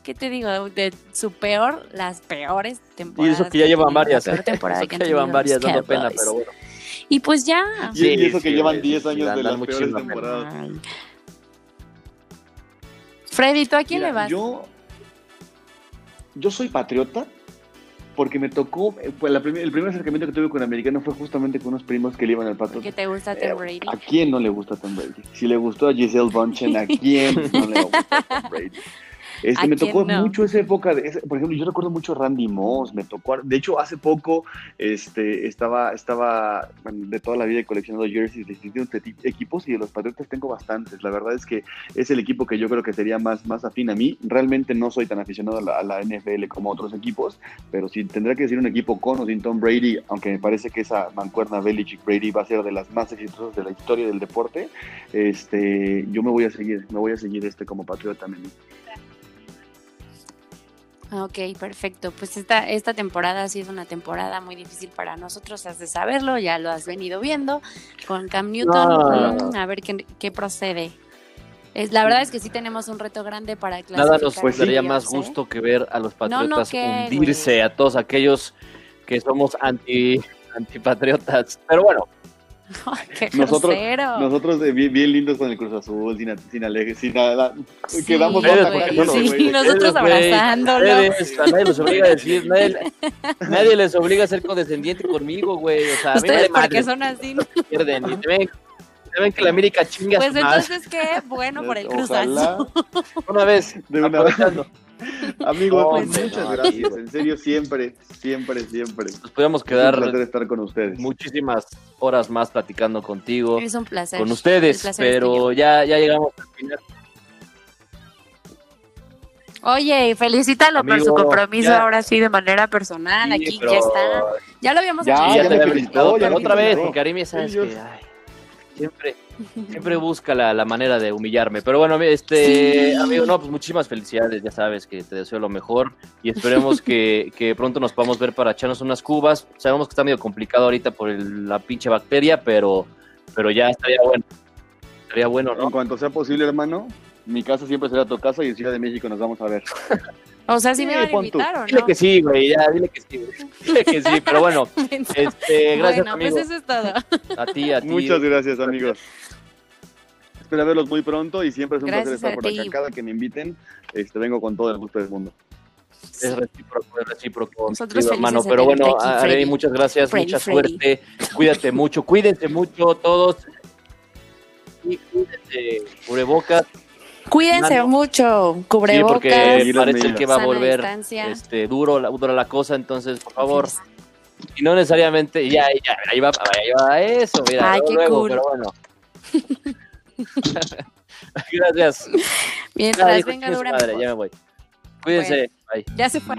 ¿Qué te digo? De su peor, las peores temporadas. Y eso que ya llevan varias. ¿eh? Temporada que, ya llevan varias, dando pena, pero bueno. Y pues ya. Sí, y eso que llevan 10 años de las peores temporadas. Freddy, ¿tú a quién le vas? Yo, yo soy patriota porque me tocó, eh, pues el primer acercamiento que tuve con americano fue justamente con unos primos que le iban al patrón. ¿Qué te gusta Tom eh, Brady? ¿A quién no le gusta Tom Brady? Si le gustó a Giselle Bunchen, ¿a quién no le gusta Tom Brady? Este, me tocó mucho esa época, de, por ejemplo, yo recuerdo mucho Randy Moss, me tocó, de hecho, hace poco este, estaba, estaba de toda la vida coleccionando jerseys de distintos equipos y de los Patriotas tengo bastantes. La verdad es que es el equipo que yo creo que sería más, más afín a mí. Realmente no soy tan aficionado a la, NFL como otros equipos, pero si tendría que decir un equipo con o sin Tom Brady, aunque me parece que esa mancuerna Belichick-Brady va a ser de las más exitosas de la historia del deporte, este, yo me voy a seguir, me voy a seguir este como Patriota también. Ok, perfecto. Pues esta, esta temporada ha sido una temporada muy difícil para nosotros, has de saberlo, ya lo has venido viendo con Cam Newton. Mm, a ver qué, qué procede. Es, la verdad es que sí tenemos un reto grande para clasificar. Nada nos daría más ¿eh? gusto que ver a los patriotas hundirse, a todos aquellos que somos anti antipatriotas. Pero bueno, nosotros, nosotros bien, lindos con el Cruz Azul, sin, sin aleje, sin nada. quedamos sí, nosotros abrazándolo. nadie les obliga a decir, nadie, les obliga a ser condescendiente conmigo, güey. O sea, Ustedes porque son así. Pierden y te ven, te ven que la América chinga Pues entonces, ¿qué? Bueno por el Cruz Azul. Una vez, de una vez. Amigos, muchas gracias. En serio, siempre, siempre, siempre. Nos podríamos quedar. Es un placer estar con ustedes. Muchísimas horas más platicando contigo. Es un placer. Con ustedes, pero ya, ya llegamos al final. Oye, felicítalo por su compromiso ahora sí de manera personal. Aquí ya está. Ya lo habíamos ya, Ya, te felicitado, otra vez, porque Arimi sabes que ay, siempre Siempre busca la, manera de humillarme. Pero bueno, este amigo, no, pues muchísimas felicidades. Ya sabes que te deseo lo mejor y esperemos que, pronto nos podamos ver para echarnos unas cubas. Sabemos que está medio complicado ahorita por la pinche bacteria, pero, pero ya estaría bueno. Estaría bueno, ¿no? En cuanto sea posible, hermano, mi casa siempre será tu casa y en Ciudad de México nos vamos a ver. O sea, sí, me van a invitar, ¿o no? Dile que sí, güey, ya, dile que sí, güey. Dile que sí, pero bueno, este, gracias, bueno, pues eso es todo. A ti, a ti. Muchas gracias, amigos espero verlos muy pronto y siempre es un Gracias placer estar por acá. Cada que me inviten, este, vengo con todo el gusto del mundo es recíproco, es recíproco, querido hermano. Pero bueno, Areli, muchas gracias, Freddy, mucha Freddy. suerte. Cuídate mucho, cuídense mucho todos. Y cuídense, cubrebocas. Cuídense mucho, cubrebocas. Sí, porque parece que va a volver este, duro, la, dura la cosa, entonces, por favor. Y no necesariamente, ya, ya, ahí va, ahí va eso, mira, Ay, luego, qué cool. pero bueno. Gracias. Mientras Nadie, venga, madre, ya me voy. Cuídense. Bueno, bye. Ya se fue.